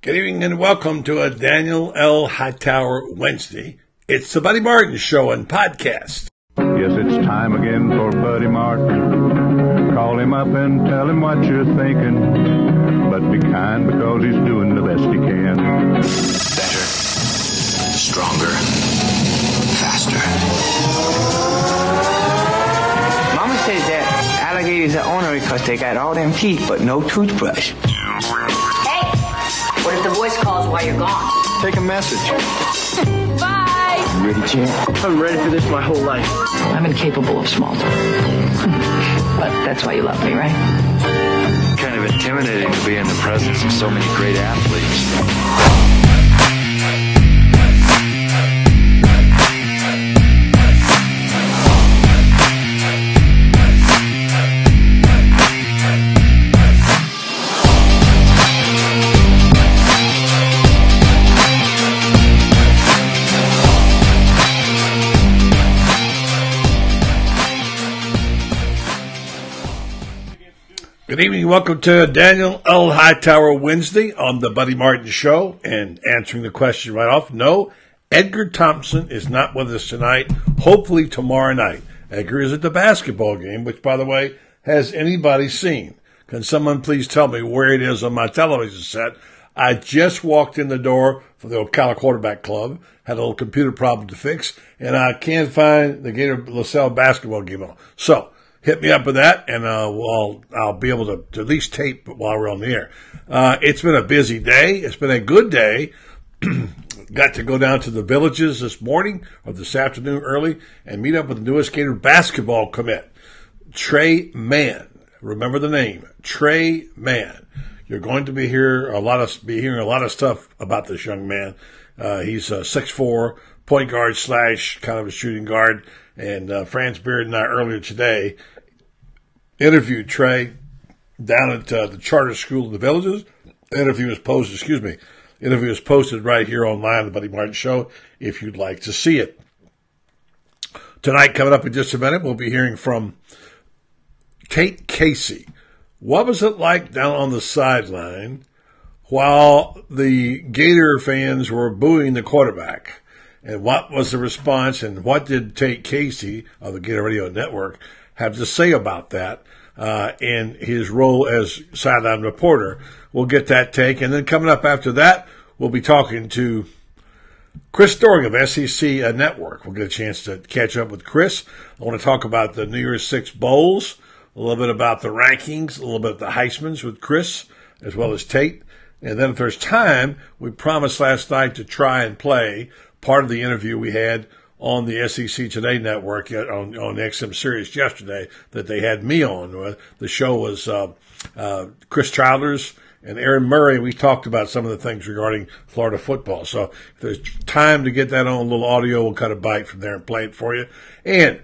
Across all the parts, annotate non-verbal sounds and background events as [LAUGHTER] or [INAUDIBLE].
Good evening and welcome to a Daniel L. Hightower Wednesday. It's the Buddy Martin Show and podcast. Yes, it's time again for Buddy Martin. Call him up and tell him what you're thinking. But be kind because he's doing the best he can. Better, stronger, faster. Mama says that alligators are ornery because they got all them teeth but no toothbrush. Hey, what if the voice calls while you're gone? Take a message. [LAUGHS] Bye. You ready, champ? I'm ready for this my whole life. I'm incapable of small talk. [LAUGHS] but that's why you love me, right? Kind of intimidating to be in the presence of so many great athletes. Good evening. Welcome to Daniel L. Hightower Wednesday on the Buddy Martin Show. And answering the question right off, no, Edgar Thompson is not with us tonight. Hopefully tomorrow night. Edgar is at the basketball game, which, by the way, has anybody seen? Can someone please tell me where it is on my television set? I just walked in the door for the Ocala Quarterback Club, had a little computer problem to fix, and I can't find the Gator LaSalle basketball game on. So, hit me up with that, and uh, well, I'll be able to, to at least tape while we're on the air. Uh, it's been a busy day. It's been a good day. [CLEARS THROAT] Got to go down to the villages this morning or this afternoon early and meet up with the newest Gator basketball commit, Tre Mann. Remember the name, Tre Mann. You're going to be here a lot of be hearing a lot of stuff about this young man. Uh, he's a six four point guard slash kind of a shooting guard. And uh, Franz Beard and I earlier today interviewed Tre down at uh, the charter school in the villages. Interview was posted, excuse me, interview is posted right here online, the Buddy Martin Show, if you'd like to see it. Tonight, coming up in just a minute, we'll be hearing from Tate Casey. What was it like down on the sideline while the Gator fans were booing the quarterback? And what was the response? And what did Tate Casey of the Gator Radio Network have to say about that uh, in his role as sideline reporter? We'll get that take. And then coming up after that, we'll be talking to Chris Doering of SEC Network. We'll get a chance to catch up with Chris. I want to talk about the New Year's Six Bowls, a little bit about the rankings, a little bit of the Heisman's with Chris, as well as Tate. And then if there's time, we promised last night to try and play part of the interview we had on the SEC Today network on, on XM Sirius yesterday that they had me on. The show was uh, uh, Chris Childers and Aaron Murray. We talked about some of the things regarding Florida football. So if there's time to get that on a little audio, we'll cut a bite from there and play it for you. And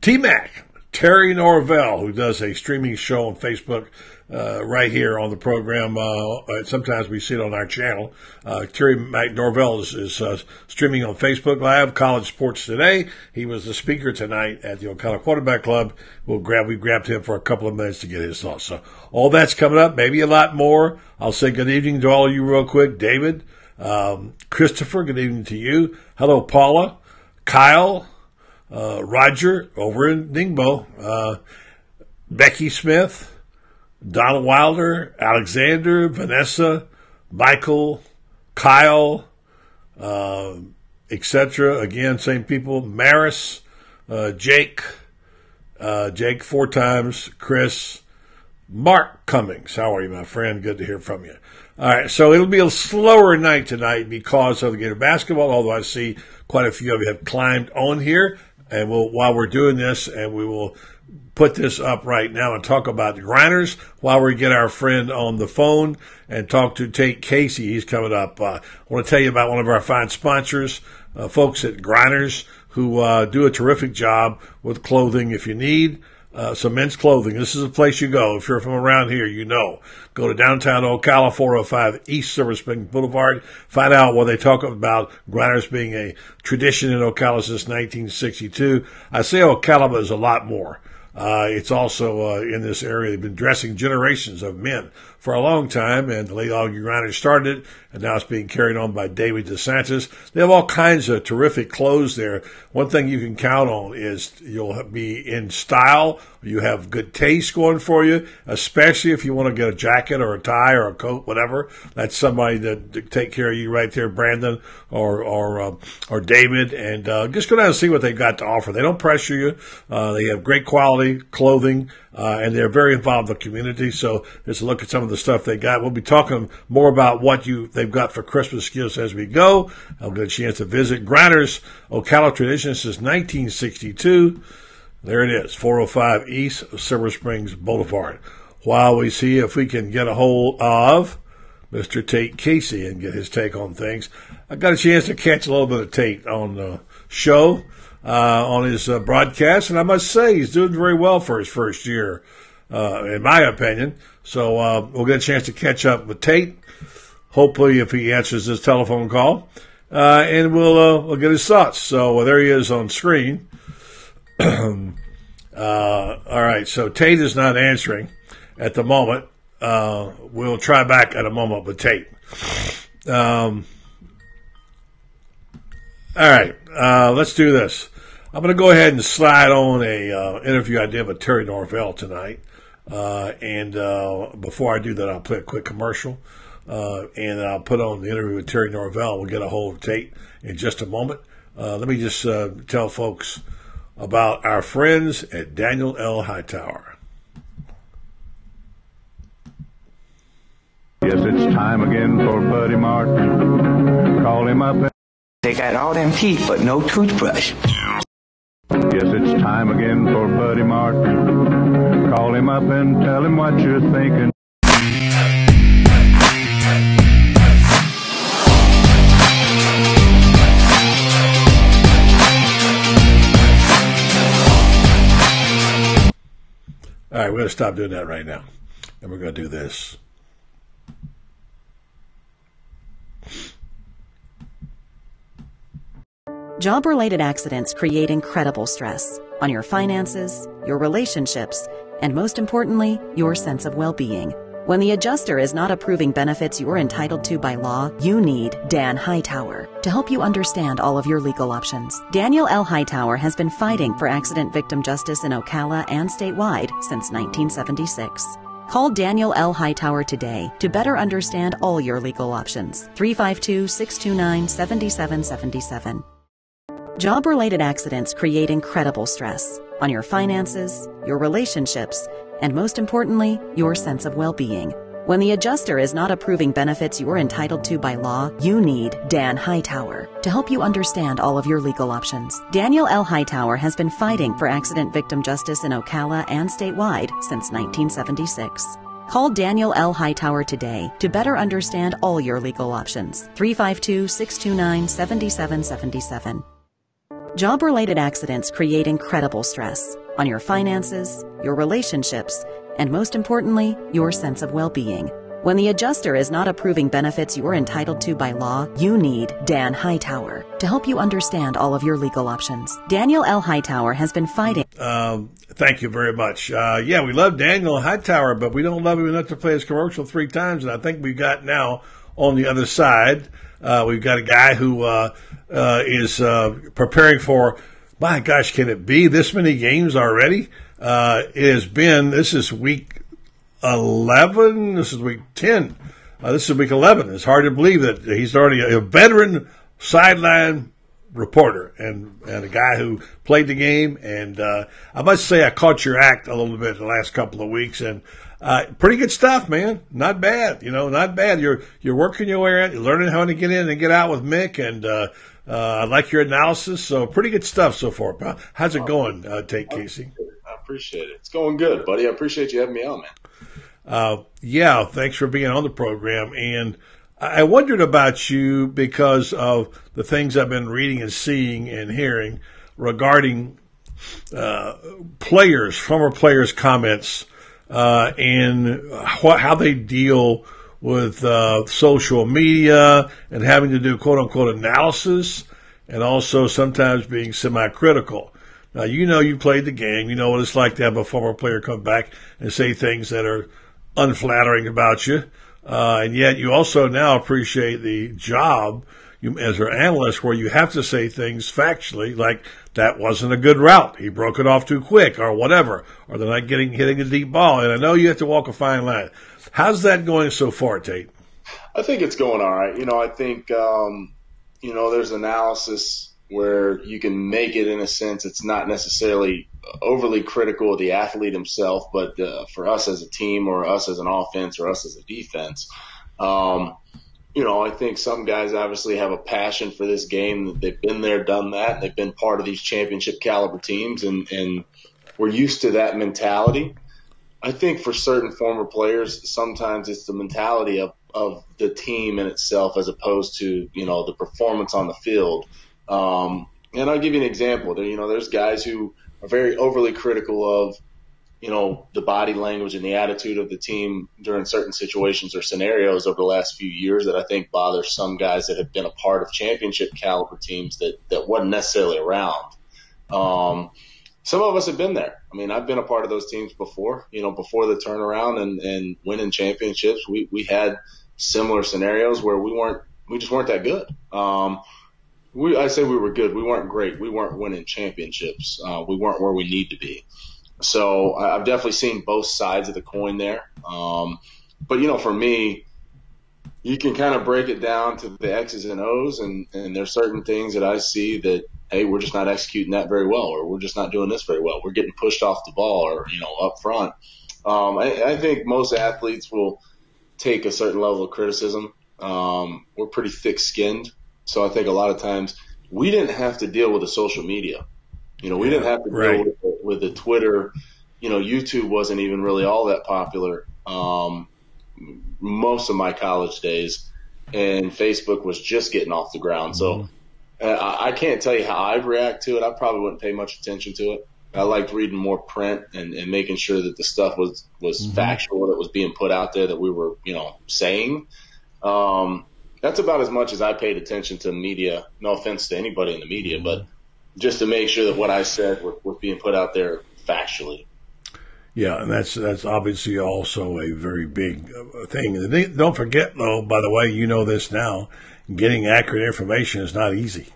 T Mac, Terry Norvell, who does a streaming show on Facebook uh, right here on the program. Uh, sometimes we see it on our channel. Uh, Terry McNorvell is, is uh, streaming on Facebook Live, College Sports Today. He was the speaker tonight at the Ocala Quarterback Club. We'll grab, we grabbed him for a couple of minutes to get his thoughts. So all that's coming up, maybe a lot more. I'll say good evening to all of you real quick. David, um, Christopher, good evening to you. Hello, Paula, Kyle, uh, Roger over in Ningbo, uh, Becky Smith, Donald Wilder, Alexander, Vanessa, Michael, Kyle, uh, etc. Again, same people. Maris, uh, Jake, uh, Jake four times, Chris, Mark Cummings. How are you, my friend? Good to hear from you. All right, so it'll be a slower night tonight because of the Gator basketball. Although I see quite a few of you have climbed on here, and we'll while we're doing this, and we will put this up right now and talk about the grinders while we get our friend on the phone and talk to Tate Casey. He's coming up. Uh, I want to tell you about one of our fine sponsors, uh, folks at Grinders, who uh, do a terrific job with clothing. If you need uh, some men's clothing, this is a place you go. If you're from around here, you know. Go to downtown Ocala, 405 East Silver Spring Boulevard. Find out what they talk about Grinders being a tradition in Ocala since 1962. I say Ocala, but there's a lot more. Uh, it's also uh, in this area. They've been dressing generations of men for a long time, and the late Augie Grinder started it, and now it's being carried on by David DeSantis. They have all kinds of terrific clothes there. One thing you can count on is you'll be in style. You have good taste going for you, especially if you want to get a jacket or a tie or a coat, whatever. That's somebody that take care of you right there, Brandon or or uh, or David, and uh, just go down and see what they've got to offer. They don't pressure you. Uh, they have great quality clothing, uh, and they're very involved in the community. So just look at some of the stuff they got. We'll be talking more about what you they've got for Christmas gifts as we go. I'll get a chance to visit Grinders Ocala Tradition since 1962. There it is, 405 East Silver Springs Boulevard. While we see if we can get a hold of Mr. Tate Casey and get his take on things, I got a chance to catch a little bit of Tate on the show, uh, on his uh, broadcast, and I must say he's doing very well for his first year, uh, in my opinion. So uh, we'll get a chance to catch up with Tate. Hopefully, if he answers this telephone call, uh, and we'll uh, we'll get his thoughts. So there he is on screen. [CLEARS THROAT] Uh, all right, so Tate is not answering at the moment. Uh, we'll try back at a moment with Tate. Um, all right, uh, let's do this. I'm going to go ahead and slide on a uh, interview I did with Terry Norvell tonight. Uh, and before I do that, I'll play a quick commercial. and I'll put on the interview with Terry Norvell. We'll get a hold of Tate in just a moment. let me just tell folks about our friends at Daniel L. Hightower. Yes, it's time again for Buddy Martin. Call him up. They got all them teeth, but no toothbrush. yes, it's time again for Buddy Martin. Call him up and tell him what you're thinking. All right, we're going to stop doing that right now. And we're going to do this. Job related accidents create incredible stress on your finances, your relationships, and most importantly, your sense of well being. When the adjuster is not approving benefits you're entitled to by law, you need Dan Hightower to help you understand all of your legal options. Daniel L. Hightower has been fighting for accident victim justice in Ocala and statewide since 1976. Call Daniel L. Hightower today to better understand all your legal options. 352 629 7777. Job related accidents create incredible stress on your finances, your relationships, and most importantly, your sense of well being. When the adjuster is not approving benefits you're entitled to by law, you need Dan Hightower to help you understand all of your legal options. Daniel L. Hightower has been fighting for accident victim justice in Ocala and statewide since 1976. Call Daniel L. Hightower today to better understand all your legal options. 352 629 7777. Job related accidents create incredible stress on your finances, your relationships, and most importantly, your sense of well being. When the adjuster is not approving benefits you're entitled to by law, you need Dan Hightower to help you understand all of your legal options. Daniel L. Hightower has been fighting. Um, thank you very much. Uh, yeah, we love Daniel Hightower, but we don't love him enough to play his commercial three times, and I think we've got now on the other side. Uh, we've got a guy who uh, uh, is uh, preparing for. My gosh, can it be this many games already? Uh, it has been. This is week eleven. This is week ten. Uh, this is week eleven. It's hard to believe that he's already a veteran sideline reporter and, and a guy who played the game. And I must say, I caught your act a little bit the last couple of weeks, and uh, pretty good stuff, man. Not bad, you know, not bad. You're you're working your way out, you're learning how to get in and get out with Mick, and uh, uh, I like your analysis. So pretty good stuff so far. Pal. How's it going, uh, Tate Casey? I appreciate it. It's going good, buddy. I appreciate you having me on, man. Uh, yeah, thanks for being on the program. And I wondered about you because of the things I've been reading and seeing and hearing regarding uh, players, former players' comments, uh, and how they deal with uh, social media and having to do quote unquote analysis, and also sometimes being semi-critical. Now you know you played the game. You know what it's like to have a former player come back and say things that are unflattering about you, uh, and yet you also now appreciate the job you, as an analyst where you have to say things factually, like that wasn't a good route. He broke it off too quick, or whatever, or they're not getting hitting a deep ball. And I know you have to walk a fine line. How's that going so far, Tate? I think it's going all right. You know, I think um, you know there's analysis where you can make it in a sense. It's not necessarily overly critical of the athlete himself, but uh, for us as a team, or us as an offense, or us as a defense. Um, you know, I think some guys obviously have a passion for this game. They've been there, done that. They've been part of these championship caliber teams, and and we're used to that mentality. I think for certain former players, sometimes it's the mentality of of the team in itself as opposed to you know the performance on the field. Um, and I'll give you an example. You know, there's guys who are very overly critical of you know, the body language and the attitude of the team during certain situations or scenarios over the last few years that I think bothers some guys that have been a part of championship caliber teams that, that wasn't necessarily around. Um, some of us have been there. I mean, I've been a part of those teams before, you know, before the turnaround and, and winning championships. We, we had similar scenarios where we weren't, we just weren't that good. Um, we, I say we were good. We weren't great. We weren't winning championships. Uh, we weren't where we need to be. So I've definitely seen both sides of the coin there. Um, but you know, for me, you can kind of break it down to the X's and O's, and, and there's certain things that I see that hey, we're just not executing that very well, or we're just not doing this very well. We're getting pushed off the ball, or you know, up front. Um, I, I think most athletes will take a certain level of criticism. Um, we're pretty thick-skinned, so I think a lot of times we didn't have to deal with the social media. You know, we yeah, didn't have to right. deal with the, with the Twitter. You know, YouTube wasn't even really all that popular um, most of my college days, and Facebook was just getting off the ground. So mm-hmm. uh, I can't tell you how I'd react to it. I probably wouldn't pay much attention to it. I liked reading more print and, and making sure that the stuff was was mm-hmm. factual that was being put out there that we were you know saying. Um, that's about as much as I paid attention to media. No offense to anybody in the media, mm-hmm. but just to make sure that what I said was, was being put out there factually. Yeah, and that's that's obviously also a very big uh, thing. Don't forget, though. By the way, you know this now. Getting accurate information is not easy.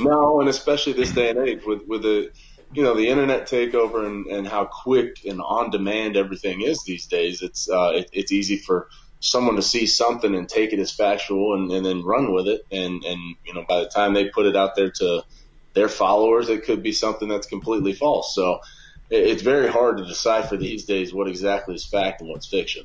No, and especially this day and age with with the you know the internet takeover and, and how quick and on demand everything is these days. It's uh, it, it's easy for someone to see something and take it as factual and, and then run with it. And and you know by the time they put it out there to their followers, it could be something that's completely false. So it's very hard to decipher these days what exactly is fact and what's fiction.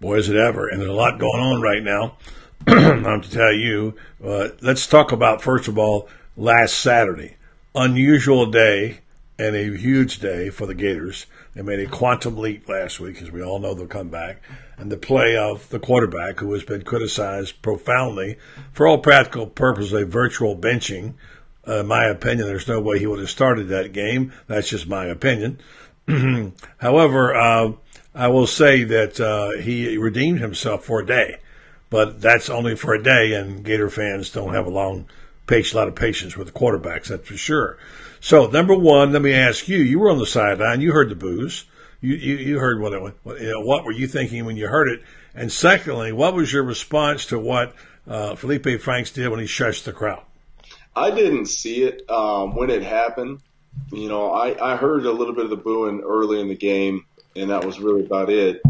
Boy, is it ever. And there's a lot going on right now. [CLEARS THROAT] I'm to tell you. Uh, let's talk about, first of all, last Saturday. Unusual day and a huge day for the Gators. They made a quantum leap last week, as we all know they'll come back. And the play of the quarterback, who has been criticized profoundly for all practical purposes, a virtual benching uh, my opinion, there's no way he would have started that game. That's just my opinion. [CLEARS THROAT] However, uh, I will say that uh, he redeemed himself for a day, but that's only for a day, and Gator fans don't have a long, a lot of patience with the quarterbacks, that's for sure. So, number one, let me ask you: You were on the sideline, you heard the boos, you you, you heard what, it, what, you know, what were you thinking when you heard it? And secondly, what was your response to what uh, Feleipe Franks did when he shushed the crowd? I didn't see it um, when it happened. You know, I, I heard a little bit of the booing early in the game, and that was really about it.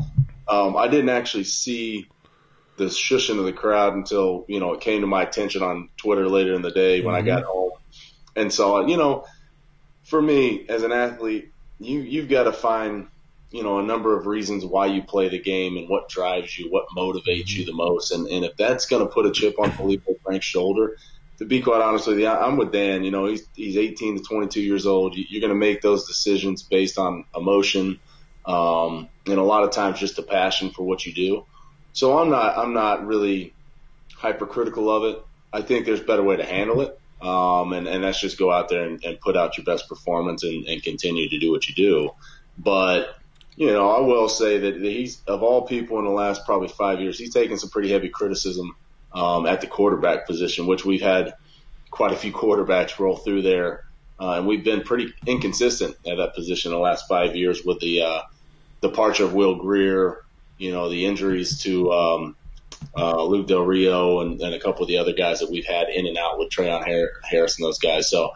Um, I didn't actually see the shushing of the crowd until you know it came to my attention on Twitter later in the day when mm-hmm. I got home. And so, you know, for me as an athlete, you you've got to find you know a number of reasons why you play the game and what drives you, what motivates you the most, and and if that's going to put a chip on Feleipe Frank's shoulder, to be quite honest with you, I'm with Dan. You know, he's he's 18 to 22 years old. You're going to make those decisions based on emotion, um, and a lot of times just a passion for what you do. So I'm not I'm not really hypercritical of it. I think there's a better way to handle it, um, and and that's just go out there and, and put out your best performance and, and continue to do what you do. But you know, I will say that he's of all people in the last probably five years, he's taken some pretty heavy criticism um, at the quarterback position, which we've had quite a few quarterbacks roll through there. Uh, and we've been pretty inconsistent at that position the last five years with the uh, departure of Will Grier, you know, the injuries to um, uh, Luke Del Rio and, and, a couple of the other guys that we've had in and out with Treon Harris and those guys. So,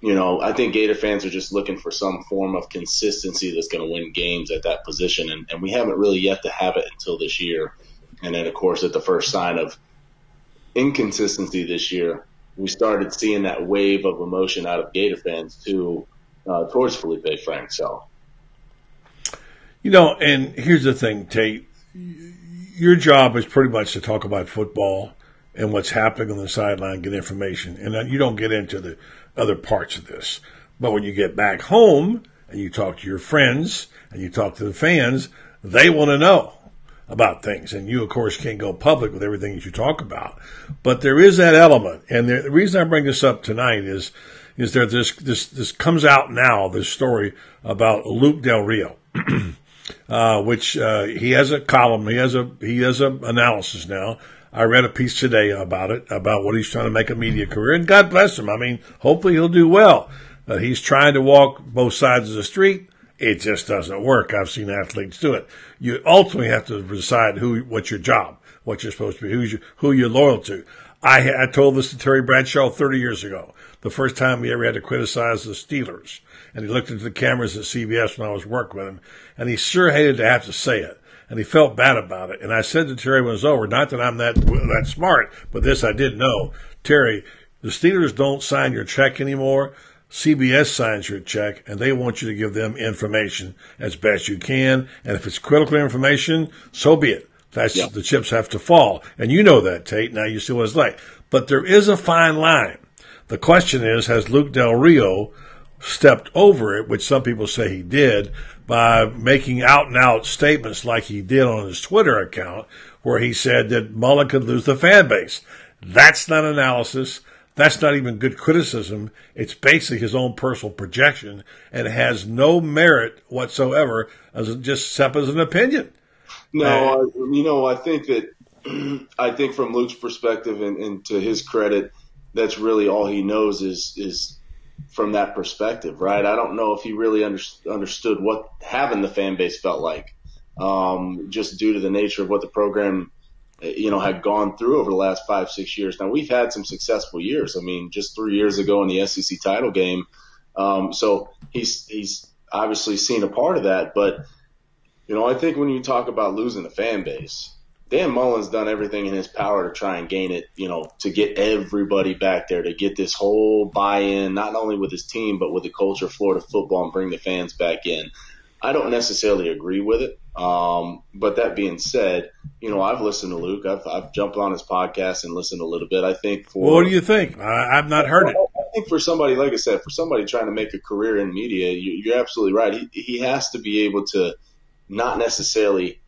you know, I think Gator fans are just looking for some form of consistency that's going to win games at that position, and, and we haven't really yet to have it until this year. And then, of course, at the first sign of inconsistency this year, we started seeing that wave of emotion out of Gator fans too uh, towards Feleipe Frank. So, you know, and here's the thing, Tate. Your job is pretty much to talk about football and what's happening on the sideline, get information, and you don't get into the other parts of this. But when you get back home and you talk to your friends and you talk to the fans, they want to know about things. And you, of course, can't go public with everything that you talk about. But there is that element. And the, reason I bring this up tonight is, is there this, this, this comes out now, this story about Luke Del Rio. [CLEARS THROAT] uh, which, uh, he has a column, he has a, he has a analysis now. I read a piece today about it, about what he's trying to make a media career, and God bless him. I mean, hopefully he'll do well. Uh, he's trying to walk both sides of the street. It just doesn't work. I've seen athletes do it. You ultimately have to decide who, what's your job, what you're supposed to be, who's you, who you're loyal to. I, I told this to Terry Bradshaw 30 years ago, the first time he ever had to criticize the Steelers. And he looked into the cameras at CBS when I was working with him, and he sure hated to have to say it. And he felt bad about it. And I said to Terry when it was over, not that I'm that, that smart, but this I did know. Terry, the Steelers don't sign your check anymore. CBS signs your check and they want you to give them information as best you can. And if it's critical information, so be it. That's the chips have to fall. And you know that, Tate. Now you see what it's like. But there is a fine line. The question is, has Luke Del Rio stepped over it, which some people say he did, by making out and out statements like he did on his Twitter account, where he said that Mullen could lose the fan base. That's not analysis. That's not even good criticism. It's basically his own personal projection and it has no merit whatsoever as just except as an opinion. No, uh, you know, I think that [CLEARS THROAT] I think from Luke's perspective and, and, to his credit, that's really all he knows is is from that perspective, right? I don't know if he really under, understood what having the fan base felt like, um, just due to the nature of what the program you know, had gone through over the last five, six years. Now we've had some successful years. I mean, just three years ago in the SEC title game. Um, so he's, he's obviously seen a part of that, but you know, I think when you talk about losing the fan base, Dan Mullen's done everything in his power to try and gain it, you know, to get everybody back there, to get this whole buy-in, not only with his team, but with the culture of Florida football and bring the fans back in. I don't necessarily agree with it. Um, but that being said, you know, I've listened to Luke. I've, I've jumped on his podcast and listened a little bit. I think for. Well, what do you think? I, have not heard it. I think for somebody, like I said, for somebody trying to make a career in media, you, are absolutely right. He, he has to be able to not necessarily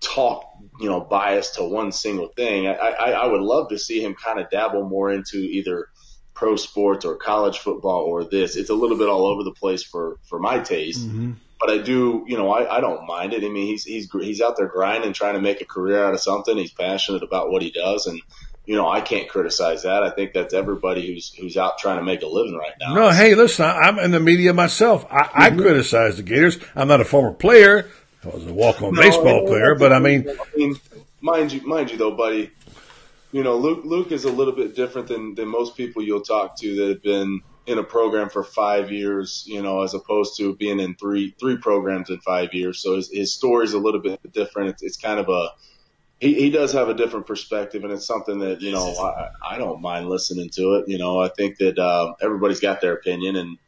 talk, you know, bias to one single thing. I, I, I would love to see him kind of dabble more into either pro sports or college football or this. It's a little bit all over the place for, for my taste. Mm-hmm but I do, you know, I, I don't mind it. I mean, he's he's he's out there grinding, trying to make a career out of something. He's passionate about what he does, and you know, I can't criticize that. I think that's everybody who's who's out trying to make a living right now. No, hey, listen, I'm in the media myself. I, mm-hmm. I criticize the Gators. I'm not a former player. I was a walk-on no, baseball player, but I mean, I mean, mind you, mind you though, buddy. You know, Luke Luke is a little bit different than than most people you'll talk to that have been in a program for five years, you know, as opposed to being in three three programs in five years. So his, his story is a little bit different. It's, it's kind of a he, he does have a different perspective, and it's something that you know I, I don't mind listening to it. You know, I think that uh, everybody's got their opinion, and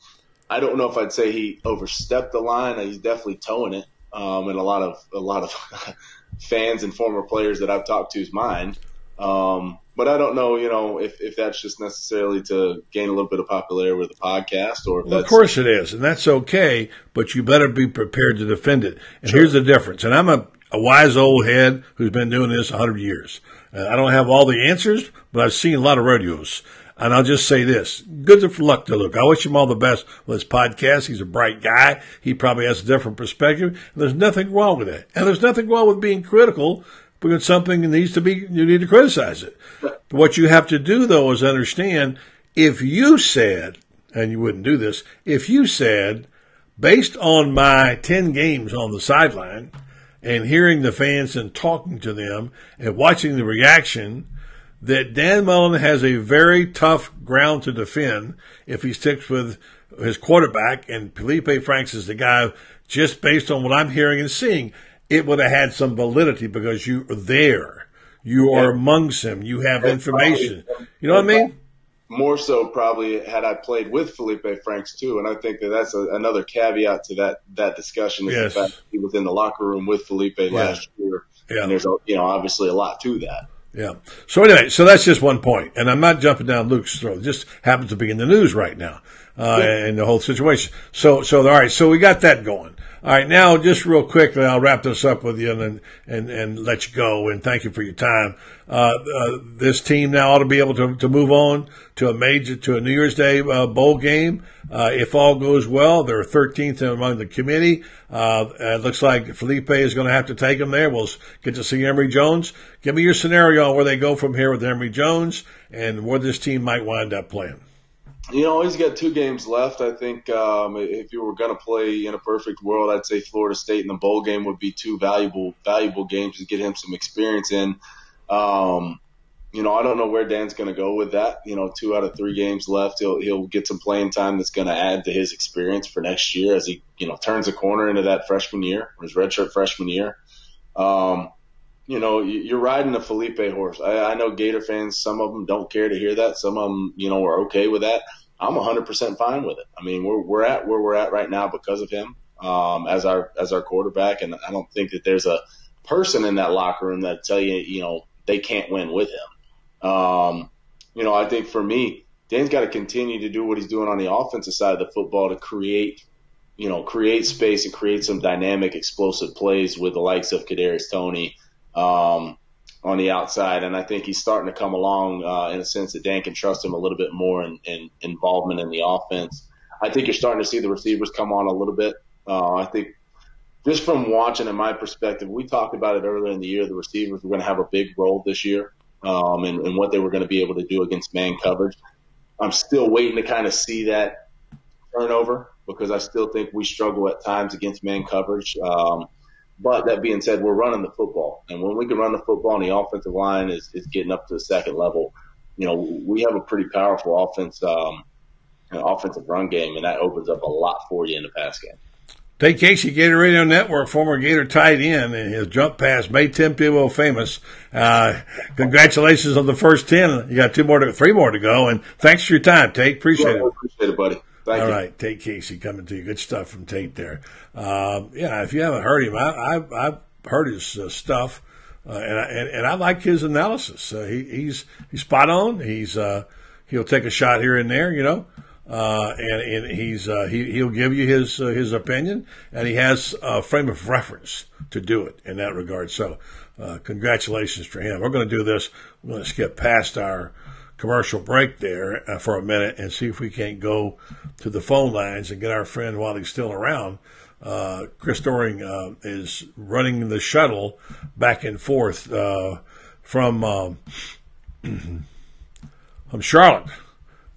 I don't know if I'd say he overstepped the line. He's definitely towing it, um, and a lot of a lot of [LAUGHS] fans and former players that I've talked to, to's mind. Um, but I don't know, you know, if, if that's just necessarily to gain a little bit of popularity with the podcast or well, of course it is. And that's okay, but you better be prepared to defend it. And sure. here's the difference. And I'm a, a wise old head who's been doing this a hundred years. Uh, I don't have all the answers, but I've seen a lot of rodeos. And I'll just say this. Good luck to Luke. I wish him all the best with his podcast. He's a bright guy. He probably has a different perspective. And there's nothing wrong with that. And there's nothing wrong with being critical because something needs to be, you need to criticize it. What you have to do though is understand if you said, and you wouldn't do this, if you said, based on my 10 games on the sideline, and hearing the fans and talking to them and watching the reaction that Dan Mullen has a very tough ground to defend if he sticks with his quarterback and Feleipe Franks is the guy just based on what I'm hearing and seeing, it would have had some validity because you are there. You are amongst them. You have information. You know what I mean? More so, probably had I played with Feleipe Franks too, and I think that that's a, another caveat to that that discussion. Is Yes. the fact that he was in the locker room with Feleipe last year, Yeah. and there's you know obviously a lot to that. Yeah. So anyway, so that's just one point, and I'm not jumping down Luke's throat. It just happens to be in the news right now, uh, and the whole situation. So, so all right. So we got that going. All right. Now, just real quickly, I'll wrap this up with you and and and let you go. And thank you for your time. Uh, uh, this team now ought to be able to to move on to a major to a New Year's Day uh, bowl game. Uh, if all goes well, they're 13th among the committee. Uh, it looks like Feleipe is going to have to take them there. We'll get to see Emory Jones. Give me your scenario on where they go from here with Emory Jones and where this team might wind up playing. You know, he's got two games left. I think um, if you were going to play in a perfect world, I'd say Florida State in the bowl game would be two valuable valuable games to get him some experience in. Um, you know, I don't know where Dan's going to go with that. You know, two out of three games left. He'll he'll get some playing time that's going to add to his experience for next year as he you know turns a corner into that freshman year, his redshirt freshman year. Um, you know, you- you're riding a Feleipe horse. I, I know Gator fans, some of them don't care to hear that. Some of them, you know, are okay with that. I'm 100% fine with it. I mean, we're we're at where we're at right now because of him um, as our as our quarterback, and I don't think that there's a person in that locker room that tell you, you know, they can't win with him. Um, you know, I think for me, Dan's got to continue to do what he's doing on the offensive side of the football to create, you know, create space and create some dynamic, explosive plays with the likes of Kadarius Toney um, on the outside. And I think he's starting to come along uh, in a sense that Dan can trust him a little bit more in, in involvement in the offense. I think you're starting to see the receivers come on a little bit. Uh, I think just from watching, in my perspective, we talked about it earlier in the year. The receivers were going to have a big role this year, um, and, and what they were going to be able to do against man coverage. I'm still waiting to kind of see that turnover because I still think we struggle at times against man coverage. Um, but that being said, we're running the football, and when we can run the football, and the offensive line is, is getting up to the second level, you know, we have a pretty powerful offense, um, know, offensive run game, and that opens up a lot for you in the pass game. Tate Casey, Gator Radio Network, former Gator tight end, and his jump pass made Tim Tebow famous. Uh, congratulations on the first 10. You got two more to, three more to go. And thanks for your time, Tate. Appreciate it. Appreciate it, buddy. Thank All you. right, Tate Casey coming to you. Good stuff from Tate there. Um, yeah, if you haven't heard him, I, I've, I've heard his uh, stuff, uh, and, I, and and I like his analysis. Uh, he, he's he's spot on. He's uh, he'll take a shot here and there, you know, uh, and and he's uh, he he'll give you his uh, his opinion, and he has a frame of reference to do it in that regard. So, uh, congratulations for him. We're going to do this. We're going to skip past our commercial break there uh, for a minute and see if we can't go to the phone lines and get our friend while he's still around. Uh, Chris Doering uh, is running the shuttle back and forth uh, from um, [CLEARS THROAT] from Charlotte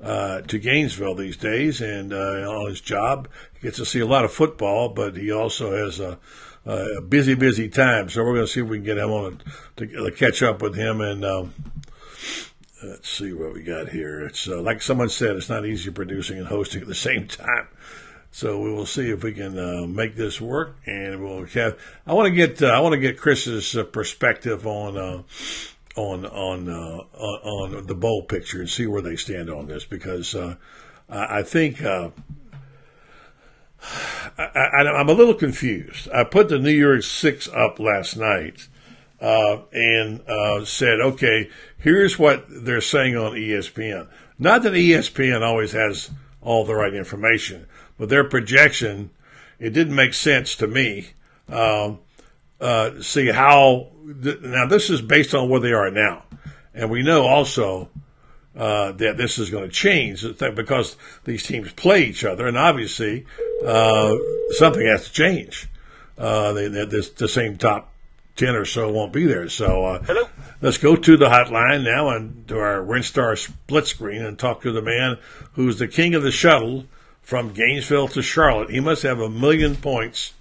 uh, to Gainesville these days, and uh, on his job, he gets to see a lot of football, but he also has a, a busy, busy time. So we're going to see if we can get him on to, to catch up with him and. Um, Let's see what we got here. It's uh, like someone said, it's not easy producing and hosting at the [LAUGHS] same time. So we will see if we can uh, make this work, and we'll have. I want to get uh, I want to get Chris's uh, perspective on uh, on on, uh, on on the bowl picture and see where they stand on this because uh, I, think. Uh, [SIGHS] I, I'm a little confused. I put the New Year's Six up last night, uh, and uh, said, okay, here's what they're saying on ESPN. Not that ESPN always has all the right information, but their projection, it didn't make sense to me. Um, uh, see how, th- now this is based on where they are now. And we know also uh, that this is going to change because these teams play each other, and obviously uh, something has to change. Uh, they, this, the same top ten or so won't be there. So uh, let's go to the hotline now and to our WinStar split screen and talk to the man who's the king of the shuttle from Gainesville to Charlotte. He must have a million points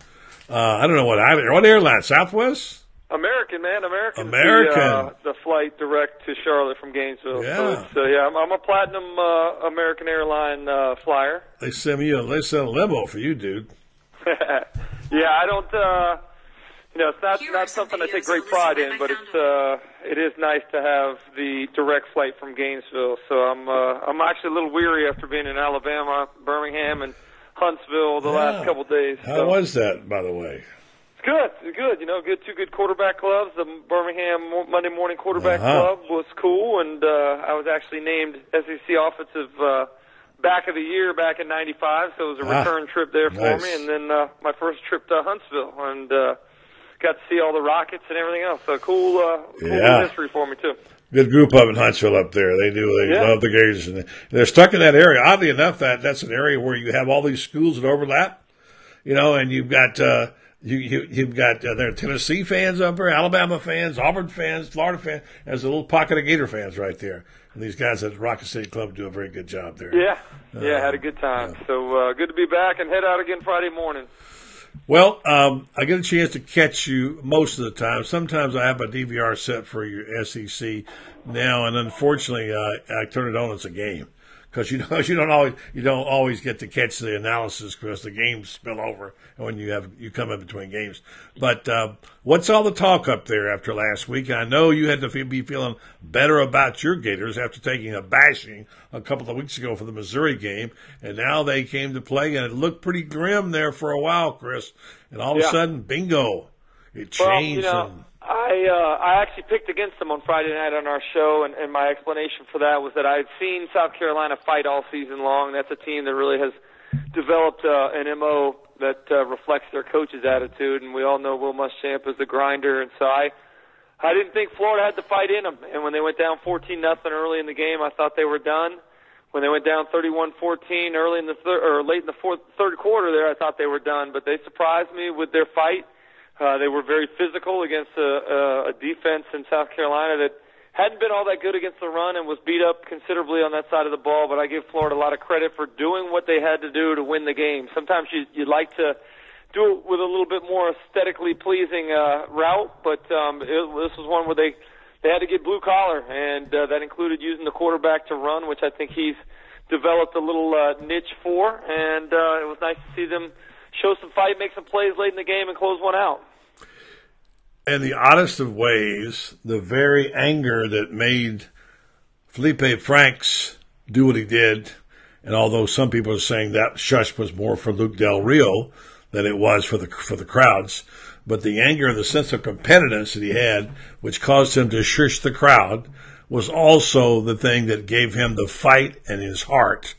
Uh, I don't know what I what airline Southwest. American man, American. American. The, uh, the flight direct to Charlotte from Gainesville. Yeah. So, uh, yeah, I'm, I'm a platinum uh, American airline uh, flyer. They send me a they send a limo for you, dude. [LAUGHS] yeah, I don't. You know, it's not not something I take great pride in, but it's uh it is nice to have the direct flight from Gainesville. So I'm uh I'm actually a little weary after being in Alabama, Birmingham, and Huntsville the Yeah. last couple days. How so. was that, by the way? It's good. It's good. You know, good two good quarterback clubs. The Birmingham Monday Morning Quarterback Uh-huh. Club was cool, and uh, I was actually named SEC Offensive uh, Back of the Year back in '95. So it was a Ah, return trip there for nice. me, and then uh, my first trip to Huntsville, and uh, got to see all the Rockets and everything else. So cool, uh, cool Yeah. history for me too. Good group up in Huntsville up there. They do. They Yeah. love the Gators, and they're stuck in that area. Oddly enough, that that's an area where you have all these schools that overlap. You know, and you've got uh, you, you you've got uh, there are Tennessee fans up there, Alabama fans, Auburn fans, Florida fans. There's a little pocket of Gator fans right there. And these guys at Rocket City Club do a very good job there. Yeah, yeah, had a good time. So uh, good to be back and head out again Friday morning. Well, um, I get a chance to catch you most of the time. Sometimes I have a DVR set for your SEC now, and unfortunately, uh, I turn it on as a game because you [LAUGHS] know you don't always you don't always get to catch the analysis because the games spill over when you have you come in between games. But uh, what's all the talk up there after last week? I know you had to be feeling better about your Gators after taking a bashing a couple of weeks ago for the Missouri game, and now they came to play and it looked pretty grim there for a while, Chris. And all of a sudden, bingo, it Well, changed. you know, and- I uh, I actually picked against them on Friday night on our show, and, and my explanation for that was that I had seen South Carolina fight all season long. That's a team that really has developed uh, an mo that uh, reflects their coach's attitude, and we all know Will Muschamp is the grinder, and so I. I didn't think Florida had the fight in them, and when they went down 14 nothing early in the game, I thought they were done. When they went down 31-14 early in the third or late in the fourth, third quarter, there I thought they were done, but they surprised me with their fight. Uh, they were very physical against a, a, defense in South Carolina that hadn't been all that good against the run and was beat up considerably on that side of the ball. But I give Florida a lot of credit for doing what they had to do to win the game. Sometimes you, you'd like to do it with a little bit more aesthetically pleasing uh, route, but um, it, this was one where they they had to get blue collar, and uh, that included using the quarterback to run, which I think he's developed a little uh, niche for. And uh, it was nice to see them show some fight, make some plays late in the game, and close one out. In the oddest of ways, the very anger that made Feleipe Franks do what he did, and although some people are saying that shush was more for Luke Del Rio than it was for the for the crowds, but the anger, the sense of competitiveness that he had, which caused him to shush the crowd, was also the thing that gave him the fight and his heart.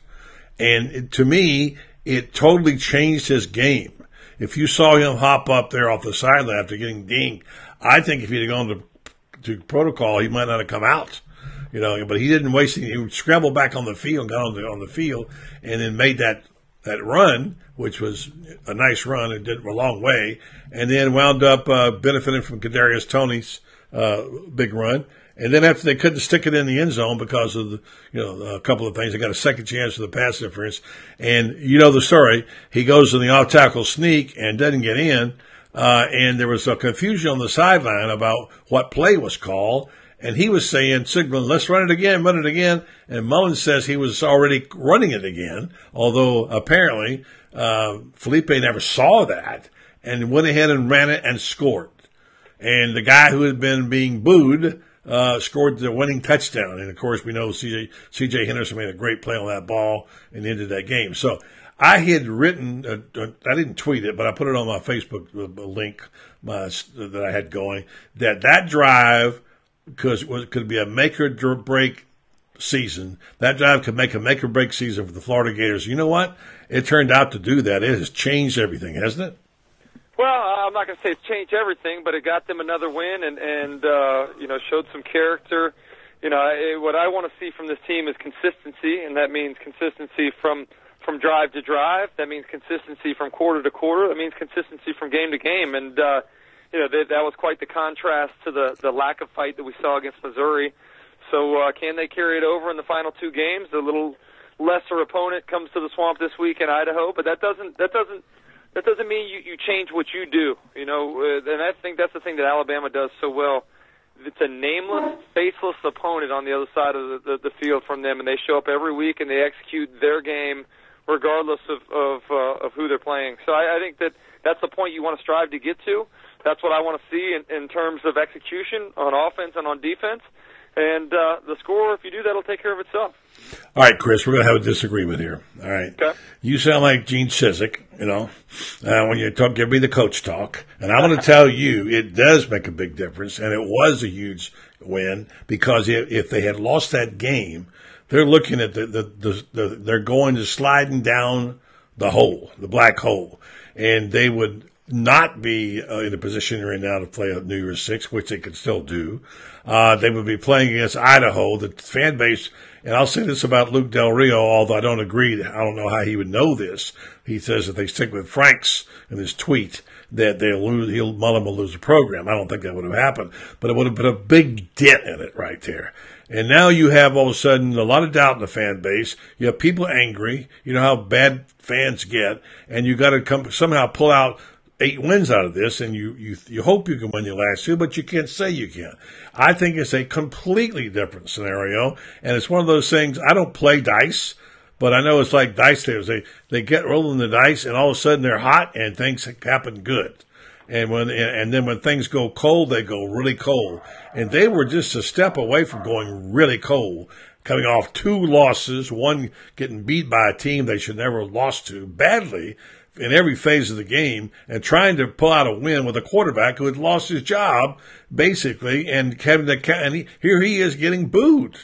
And it, to me, it totally changed his game. If you saw him hop up there off the sideline after getting dinged, I think if he'd have gone to, to protocol, he might not have come out. You know, but he didn't waste any. He scrambled back on the field, got on the on the field, and then made that that run, which was a nice run and did a long way, and then wound up uh, benefiting from Kadarius Toney's uh, big run. And then after they couldn't stick it in the end zone because of the, you know, a couple of things, they got a second chance for the pass interference. And you know the story. He goes to the off tackle sneak and doesn't get in. Uh, and there was a confusion on the sideline about what play was called. And he was saying, signaling, let's run it again, run it again. And Mullins says he was already running it again, although apparently, uh, Feleipe never saw that and went ahead and ran it and scored. And the guy who had been being booed, uh, scored the winning touchdown. And of course, we know CJ, CJ Henderson made a great play on that ball and ended that game. So I had written, uh, uh, I didn't tweet it, but I put it on my Facebook uh, link my, that I had going that that drive because it could be a make or break season. That drive could make a make or break season for the Florida Gators. You know what? It turned out to do that. It has changed everything, hasn't it? Well, I'm not going to say it's changed everything, but it got them another win and and uh, you know showed some character. You know, I, what I want to see from this team is consistency, and that means consistency from from drive to drive. That means consistency from quarter to quarter. That means consistency from game to game. And uh, you know that, that was quite the contrast to the the lack of fight that we saw against Missouri. So uh, can they carry it over in the final two games? The little lesser opponent comes to the swamp this week in Idaho, but that doesn't that doesn't that doesn't mean you, you change what you do. You know, uh, and I think that's the thing that Alabama does so well. It's a nameless, faceless opponent on the other side of the, the, the field from them, and they show up every week and they execute their game regardless of of, uh, of who they're playing. So I, I think that that's the point you want to strive to get to. That's what I want to see in, in terms of execution on offense and on defense. And uh, the score, if you do that, will take care of itself. All right, Chris, we're going to have a disagreement here. All right. Okay. You sound like Gene Chizik, you know, uh, when you talk, give me the coach talk. And I'm going to tell [LAUGHS] you, it does make a big difference. And it was a huge win because if, if they had lost that game, they're looking at the, the, the, the, they're going to sliding down the hole, the black hole. And they would not be uh, in a position right now to play New Year's Six, which they could still do. Uh, they would be playing against Idaho. The fan base, and I'll say this about Luke Del Rio, although I don't agree. I don't know how he would know this. He says if they stick with Franks in his tweet, that they'll lose, he'll Mullen will lose the program. I don't think that would have happened, but it would have been a big dent in it right there. And now you have all of a sudden a lot of doubt in the fan base. You have people angry. You know how bad fans get, and you got to come somehow pull out eight wins out of this, and you, you you hope you can win your last two, but you can't say you can. I think it's a completely different scenario, and it's one of those things. I don't play dice, but I know it's like dice players. They they get rolling the dice, and all of a sudden they're hot, and things happen good. And when and then when things go cold, they go really cold. And they were just a step away from going really cold, coming off two losses, one getting beat by a team they should never have lost to badly in every phase of the game and trying to pull out a win with a quarterback who had lost his job basically and having to and he, here he is getting booed.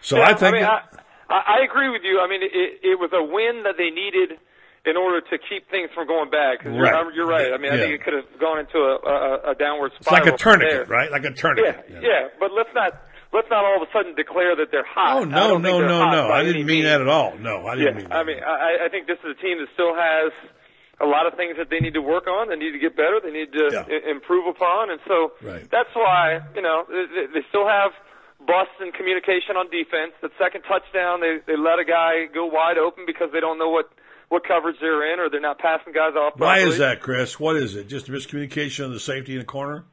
So yeah, I think I, mean, I, I agree with you. I mean, it, it was a win that they needed in order to keep things from going bad. Cause Right. you're, you're right. I mean, I Yeah. think it could have gone into a, a, a downward it's spiral. like a tourniquet, right? Like a Yeah, tourniquet. yeah, But let's not let's not all of a sudden declare that they're hot. Oh no, no, no, no! I didn't mean means. that at all. No, I didn't Yeah, mean that. I mean, I, I think this is a team that still has a lot of things that they need to work on. They need to get better. They need to Yeah. improve upon, and so Right. that's why you know they, they still have busts in communication on defense. The second touchdown, they they let a guy go wide open because they don't know what what coverage they're in, or they're not passing guys off. Why is that, Chris? What is it? Just miscommunication of the safety in the corner?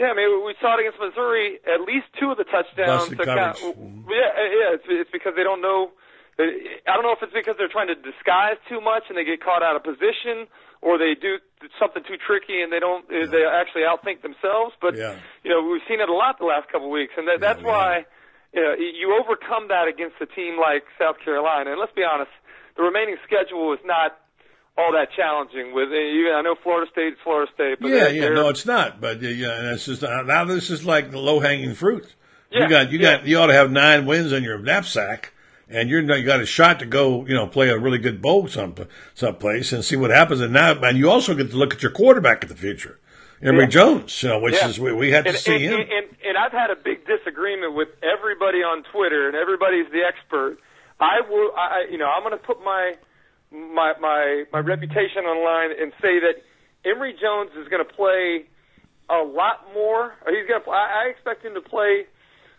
Yeah, I mean, we saw it against Missouri. At least two of the touchdowns. Busted coverage. Mm-hmm. yeah, yeah. It's, it's because they don't know. I don't know if it's because they're trying to disguise too much and they get caught out of position, or they do something too tricky and they don't. They actually outthink themselves. But Yeah. you know, we've seen it a lot the last couple of weeks, and that, that's why you know you overcome that against a team like South Carolina. And let's be honest, the remaining schedule is not all that challenging. With even I know Florida State's Florida State, but yeah, yeah, no, it's not. But yeah, and it's just uh, now this is like the low hanging fruit. Yeah, you got, you yeah. got, you ought to have nine wins on your knapsack, and you're you got a shot to go, you know, play a really good bowl some someplace and see what happens. And now, and you also get to look at your quarterback in the future, Emory Yeah. Jones, you know, which Yeah. is we, we had to and, see and, him. And, and, I've had a big disagreement with everybody on Twitter, and everybody's the expert. I will, I, you know, I'm going to put my my my my reputation online and say that Emory Jones is going to play a lot more. or He's going to. I I expect him to play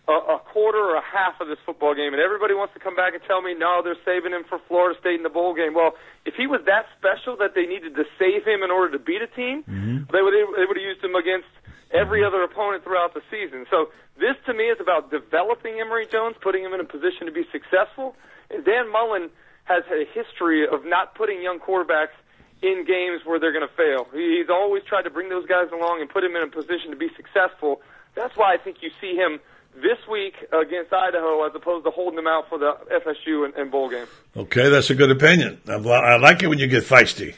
a, a quarter or a half of this football game, and everybody wants to come back and tell me no, they're saving him for Florida State in the bowl game. Well, if he was that special that they needed to save him in order to beat a team, mm-hmm. they would they would have used him against every other opponent throughout the season. So this to me is about developing Emory Jones, putting him in a position to be successful. And Dan Mullen has a history of not putting young quarterbacks in games where they're going to fail. He's always tried to bring those guys along and put them in a position to be successful. That's why I think you see him this week against Idaho as opposed to holding them out for the FSU and, and bowl game. Okay, that's a good opinion. I, I like it when you get feisty.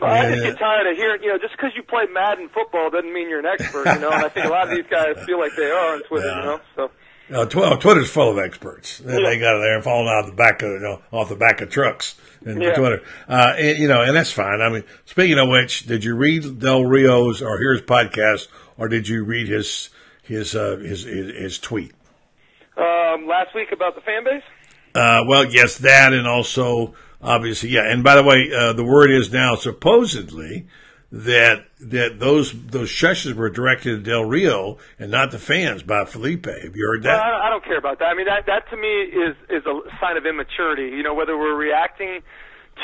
I just get tired of hearing, you know, just because you play Madden football doesn't mean you're an expert, you know. And I think a lot of these guys feel like they are on Twitter, Yeah. you know. So Uh, tw- Twitter's full of experts. They, Yeah. they got there falling out the back of you know, off the back of trucks and Yeah. Twitter. Uh, and, you know, and that's fine. I mean, speaking of which, did you read Del Rio's or hear his podcast, or did you read his his uh, his, his his tweet? um, last week about the fan base. Uh, well, yes, that, and also obviously, yeah. And by the way, uh, the word is now supposedly that that those those shushes were directed to Del Rio and not the fans by Feleipe. Have you heard Well, that? I, I don't care about that. I mean, that that to me is is a sign of immaturity. You know, whether we're reacting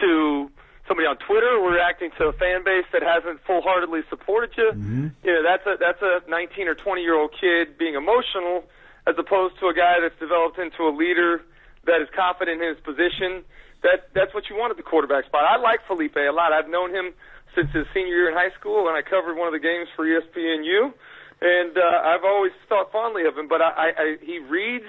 to somebody on Twitter reacting to a fan base that hasn't full heartedly supported you. Mm-hmm. You know, that's a that's a 19 or 20 year old kid being emotional, as opposed to a guy that's developed into a leader that is confident in his position. That that's what you want at the quarterback spot. I like Feleipe a lot. I've known him since his senior year in high school, and I covered one of the games for ESPNU, and uh, I've always thought fondly of him. But I, I, I he reads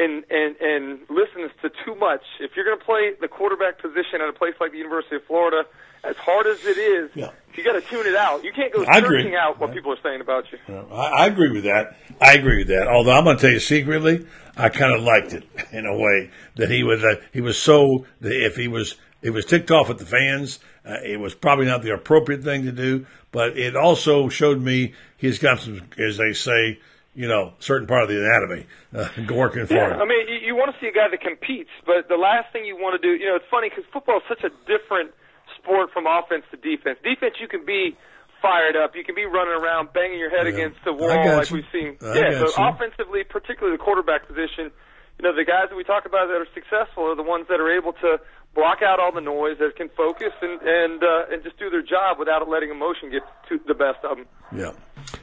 and and and listens to too much. If you're going to play the quarterback position at a place like the University of Florida, as hard as it is, Yeah. you got to tune it out. You can't go I agree. searching out what people are saying about you. I, I agree with that. I agree with that. Although I'm going to tell you secretly, I kind of liked it [LAUGHS] in a way that he was uh, he was so if he was he was ticked off at the fans, uh, it was probably not the appropriate thing to do. But it also showed me he's got some, as they say, you know, certain part of the anatomy uh, [LAUGHS] working for Yeah, him. I mean, you, you want to see a guy that competes, but the last thing you want to do, you know, it's funny because football is such a different sport from offense to defense. Defense, you can be fired up, you can be running around, banging your head against the wall, like you. we've seen. I yeah, so you. offensively, particularly the quarterback position, you know, the guys that we talk about that are successful are the ones that are able to block out all the noise, that can focus and and uh, and just do their job without letting emotion get to the best of them. Yeah.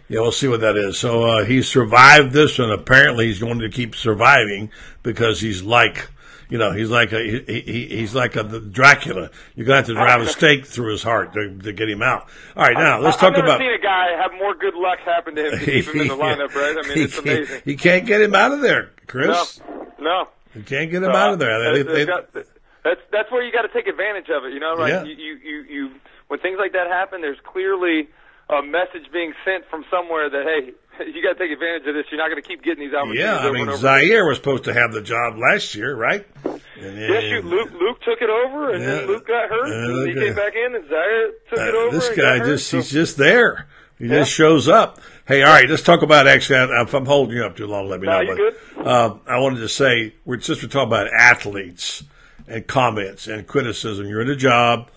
Yeah, we'll see what that is. So uh, he survived this, and apparently he's going to keep surviving because he's like, you know, he's like a he, he, he's like a Dracula. You're gonna have to drive a stake through his heart to, to get him out. All right, now let's talk I've never about. seen a guy have more good luck happen to him to keep him in the [LAUGHS] lineup, right? I mean, it's amazing. He can't get him out of there, Chris. No, no. You can't get him out of there. They- That's- they- that's that's where you got to take advantage of it. You know, right? Yeah. you, you you you when things like that happen, there's clearly a message being sent from somewhere that hey, [LAUGHS] you got to take advantage of this. You're not going to keep getting these opportunities. yeah, I mean. Zaire was supposed to have the job last year, right? And Yeah, shoot, Luke Luke took it over, and Yeah. then Luke got hurt, Yeah, and he came back in, and Zaire took it Uh, over. this guy got hurt, just so- he's just there. He just shows up. Hey, all right, let's talk about actually. If I'm holding you up too long, let me No, know. but, um, I wanted to say we're just we're talking about athletes and comments and criticism. You're in a job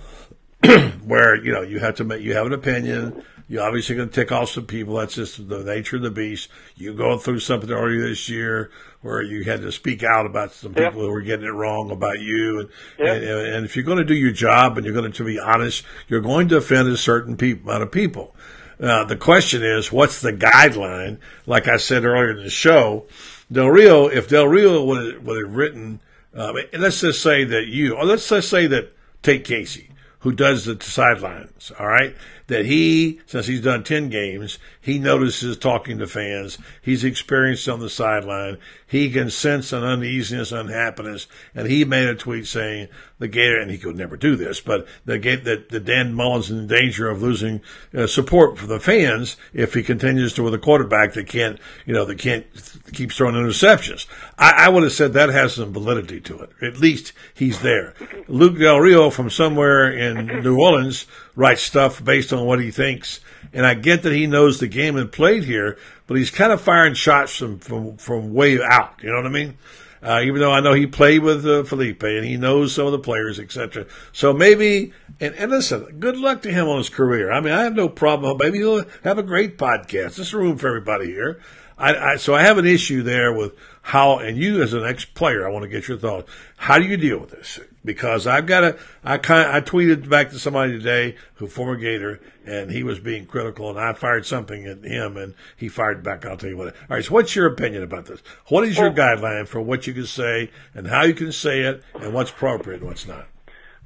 [CLEARS THROAT] where you know you have to make you have an opinion. You're obviously going to tick off some people. That's just the nature of the beast. You go through something earlier this year where you had to speak out about some people who were getting it wrong about you, and, and, and if you're going to do your job and you're going to be honest, you're going to offend a certain peop amount of people. Uh, the question is, what's the guideline? Like I said earlier in the show, Del Rio, if Del Rio would have, would have written, uh, let's just say that you, or let's just say that Tate Casey, who does the sidelines, all right, that he, since he's done 10 games, he notices talking to fans. He's experienced on the sideline. He can sense an uneasiness, unhappiness, and he made a tweet saying the Gator, and he could never do this, but the Ga- that the Dan Mullen's in danger of losing uh, support for the fans if he continues to with a quarterback that can't, you know, that can't keeps throwing interceptions. I, I would have said that has some validity to it. At least he's there. Luke Del Rio from somewhere in New Orleans writes stuff based on what he thinks, and I get that he knows the game and played here, but he's kind of firing shots from from, from way out. You know what I mean? Uh, even though I know he played with uh, Feleipe and he knows some of the players, etc. So maybe, and, and listen, good luck to him on his career. I mean, I have no problem. Maybe he'll have a great podcast. There's room for everybody here. I, I, so I have an issue there with how, and you as an ex-player, I want to get your thoughts. How do you deal with this? Because I've got a, I kind, I tweeted back to somebody today who former Gator, and he was being critical, and I fired something at him, and he fired back. I'll tell you what. All right. So what's your opinion about this? What is your guideline for what you can say and how you can say it, and what's appropriate and what's not?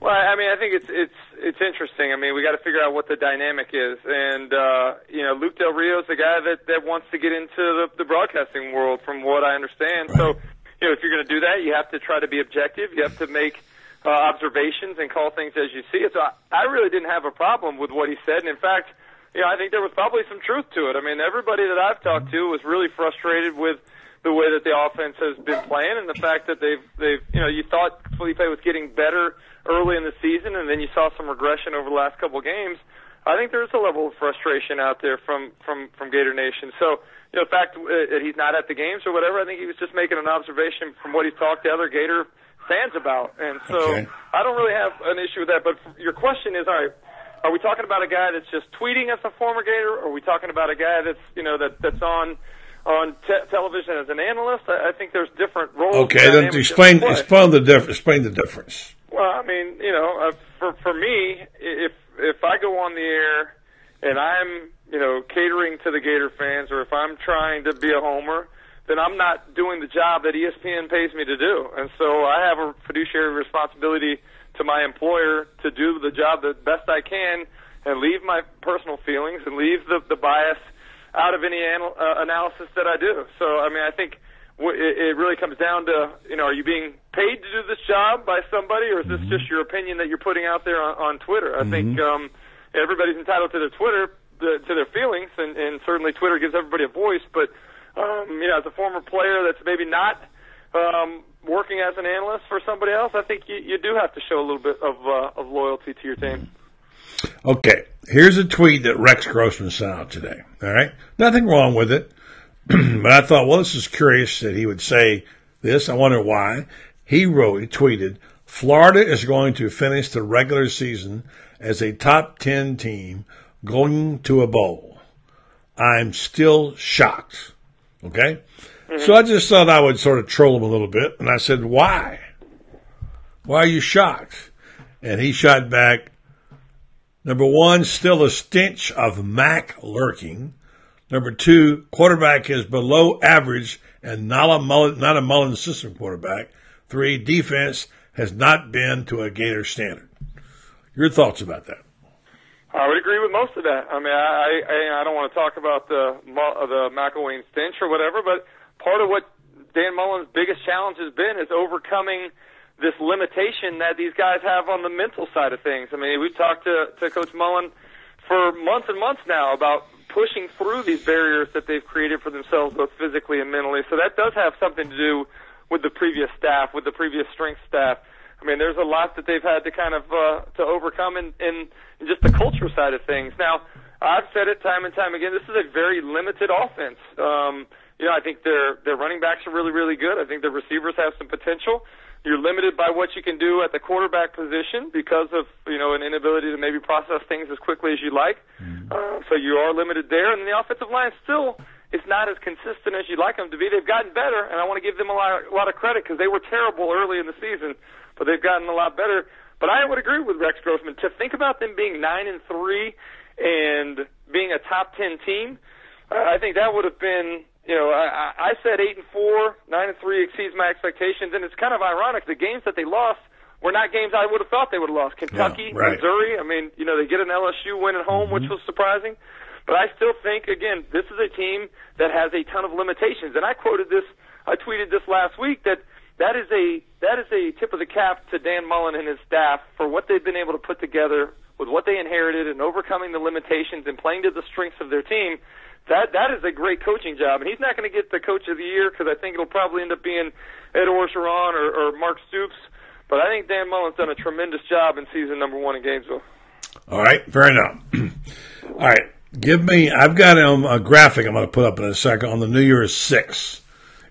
Well, I mean, I think it's it's it's interesting. I mean, we got to figure out what the dynamic is, and uh, you know, Luke Del Rio is the guy that that wants to get into the, the broadcasting world, from what I understand. So, you know, if you're going to do that, you have to try to be objective. You have to make uh, observations and call things as you see it. So, I, I really didn't have a problem with what he said, and in fact, you know, I think there was probably some truth to it. I mean, everybody that I've talked to was really frustrated with the way that the offense has been playing and the fact that they've they've you know you thought Feleipe was getting better early in the season and then you saw some regression over the last couple of games. I think there's a level of frustration out there from from from Gator Nation. So you know, the fact that he's not at the games or whatever, I think he was just making an observation from what he's talked to other Gator fans about. And so Okay. I don't really have an issue with that. But your question is, all right, are we talking about a guy that's just tweeting as a former Gator, or are we talking about a guy that's you know that that's on on te- television as an analyst? I, I think there's different roles. Okay, then explain explain the diff- explain the difference. Well, I mean, you know, uh, for for me, if if I go on the air and I'm, you know, catering to the Gator fans, or if I'm trying to be a homer, then I'm not doing the job that ESPN pays me to do. And so I have a fiduciary responsibility to my employer to do the job the best I can and leave my personal feelings and leave the the bias out of any anal- uh, analysis that I do. So, I mean, I think w- it, it really comes down to, you know, are you being paid to do this job by somebody, or is this just your opinion that you're putting out there on, on Twitter? I think um, everybody's entitled to their Twitter, the, to their feelings, and, and certainly Twitter gives everybody a voice. But, um, you know, as a former player that's maybe not um, working as an analyst for somebody else, I think you, you do have to show a little bit of, uh, of loyalty to your team. Okay, here's a tweet that Rex Grossman sent out today. All right, nothing wrong with it, [CLEARS THROAT] but I thought, well, this is curious that he would say this. I wonder why. He wrote, he tweeted, Florida is going to finish the regular season as a top 10 team going to a bowl. I'm still shocked. Okay? So mm-hmm. I just thought I would sort of troll him a little bit. And I said, why? Why are you shocked? And he shot back, Number one, still a stench of Mac lurking. Number two, quarterback is below average and not a Mullen, not a Mullen system quarterback. Three, defense has not been to a Gator standard. Your thoughts about that? I would agree with most of that. I mean, I I, I don't want to talk about the the McElwain stench or whatever, but part of what Dan Mullen's biggest challenge has been is overcoming this limitation that these guys have on the mental side of things. I mean, we've talked to to Coach Mullen for months and months now about pushing through these barriers that they've created for themselves, both physically and mentally. So that does have something to do with the previous staff, with the previous strength staff. I mean, there's a lot that they've had to kind of uh, to overcome in, in, in just the culture side of things. Now, I've said it time and time again. This is a very limited offense. Um, you know, I think their their running backs are really really good. I think their receivers have some potential. You're limited by what you can do at the quarterback position because of you know an inability to maybe process things as quickly as you like. Uh, so you are limited there, and the offensive line still is not as consistent as you'd like them to be. They've gotten better, and I want to give them a lot, a lot of credit because they were terrible early in the season, but they've gotten a lot better. But I would agree with Rex Grossman to think about them being nine and three and being a top ten team. I think that would have been, you know, I, I said eight and four, nine and three exceeds my expectations, and it's kind of ironic. The games that they lost were not games I would have thought they would have lost. Kentucky, Yeah, right. Missouri. I mean, you know, they get an LSU win at home, which mm-hmm. was surprising. But I still think, again, this is a team that has a ton of limitations. And I quoted this, I tweeted this last week that that is a that is a tip of the cap to Dan Mullen and his staff for what they've been able to put together with what they inherited and overcoming the limitations and playing to the strengths of their team. That that is a great coaching job, and he's not going to get the coach of the year because I think it'll probably end up being Ed Orgeron or, or Mark Stoops. But I think Dan Mullen's done a tremendous job in season number one in Gainesville. All right, fair enough. [CLEARS THROAT] All right, give me. I've got a graphic I'm going to put up in a second on the New Year's Six.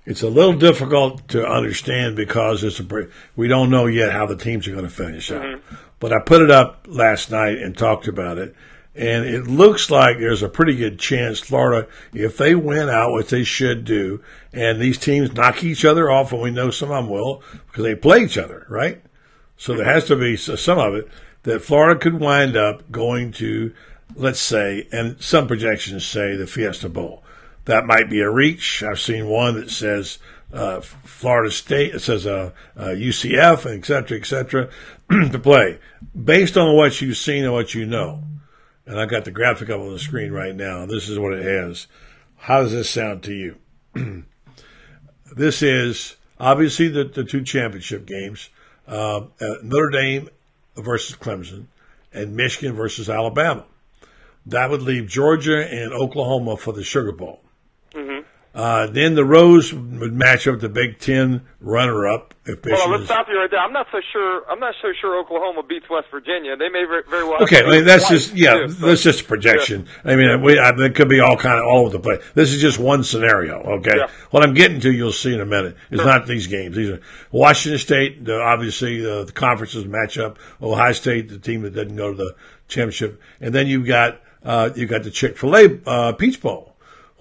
It's a little difficult to understand because it's a we don't know yet how the teams are going to finish out. Mm-hmm. But I put it up last night and talked about it, and it looks like there's a pretty good chance Florida, if they win out, what they should do, and these teams knock each other off, and we know some of them will because they play each other, right? So there has to be some of it that Florida could wind up going to, let's say, and some projections say the Fiesta Bowl. That might be a reach. I've seen one that says uh, Florida State, it says uh, uh, UCF, and et cetera, et cetera, [CLEARS THROAT] to play. Based on what you've seen and what you know, and I've got the graphic up on the screen right now. This is what it has. How does this sound to you? [CLEARS THROAT] this is obviously the, the two championship games uh, uh, Notre Dame versus Clemson and Michigan versus Alabama. That would leave Georgia and Oklahoma for the Sugar Bowl. Uh, then the Rose would match up the Big Ten runner-up if Well, let's stop you right there. I'm not so sure. I'm not so sure Oklahoma beats West Virginia. They may very, very well. Okay, I mean, that's just yeah, too, so- that's just a projection. I mean, we, I, it could be all kind of all over the place. This is just one scenario. Okay, Yeah. what I'm getting to, you'll see in a minute. Is not these games. These are Washington State. The, obviously, the, the conferences match up. Ohio State, the team that didn't go to the championship, and then you've got uh, you got the Chick Fil A uh, Peach Bowl.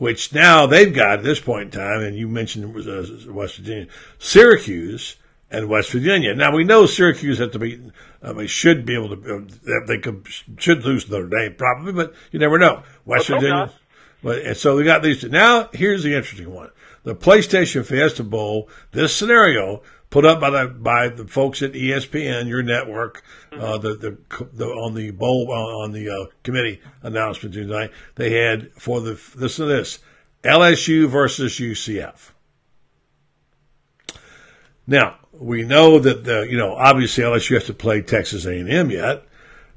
Which now they've got at this point in time, and you mentioned uh, West Virginia, Syracuse and West Virginia. Now we know Syracuse have to be, I mean, should be able to, uh, they could, should lose Notre Dame probably, but you never know. West Virginia. But, and so we got these two. Now, here's the interesting one. The PlayStation Fiesta Bowl, this scenario put up by the, by the folks at ESPN, your network, uh, the, the, the, on the bowl, uh, on the, uh, committee announcement tonight, they had for the, listen to this, LSU versus UCF. Now, we know that the, you know, obviously LSU has to play Texas A&M yet.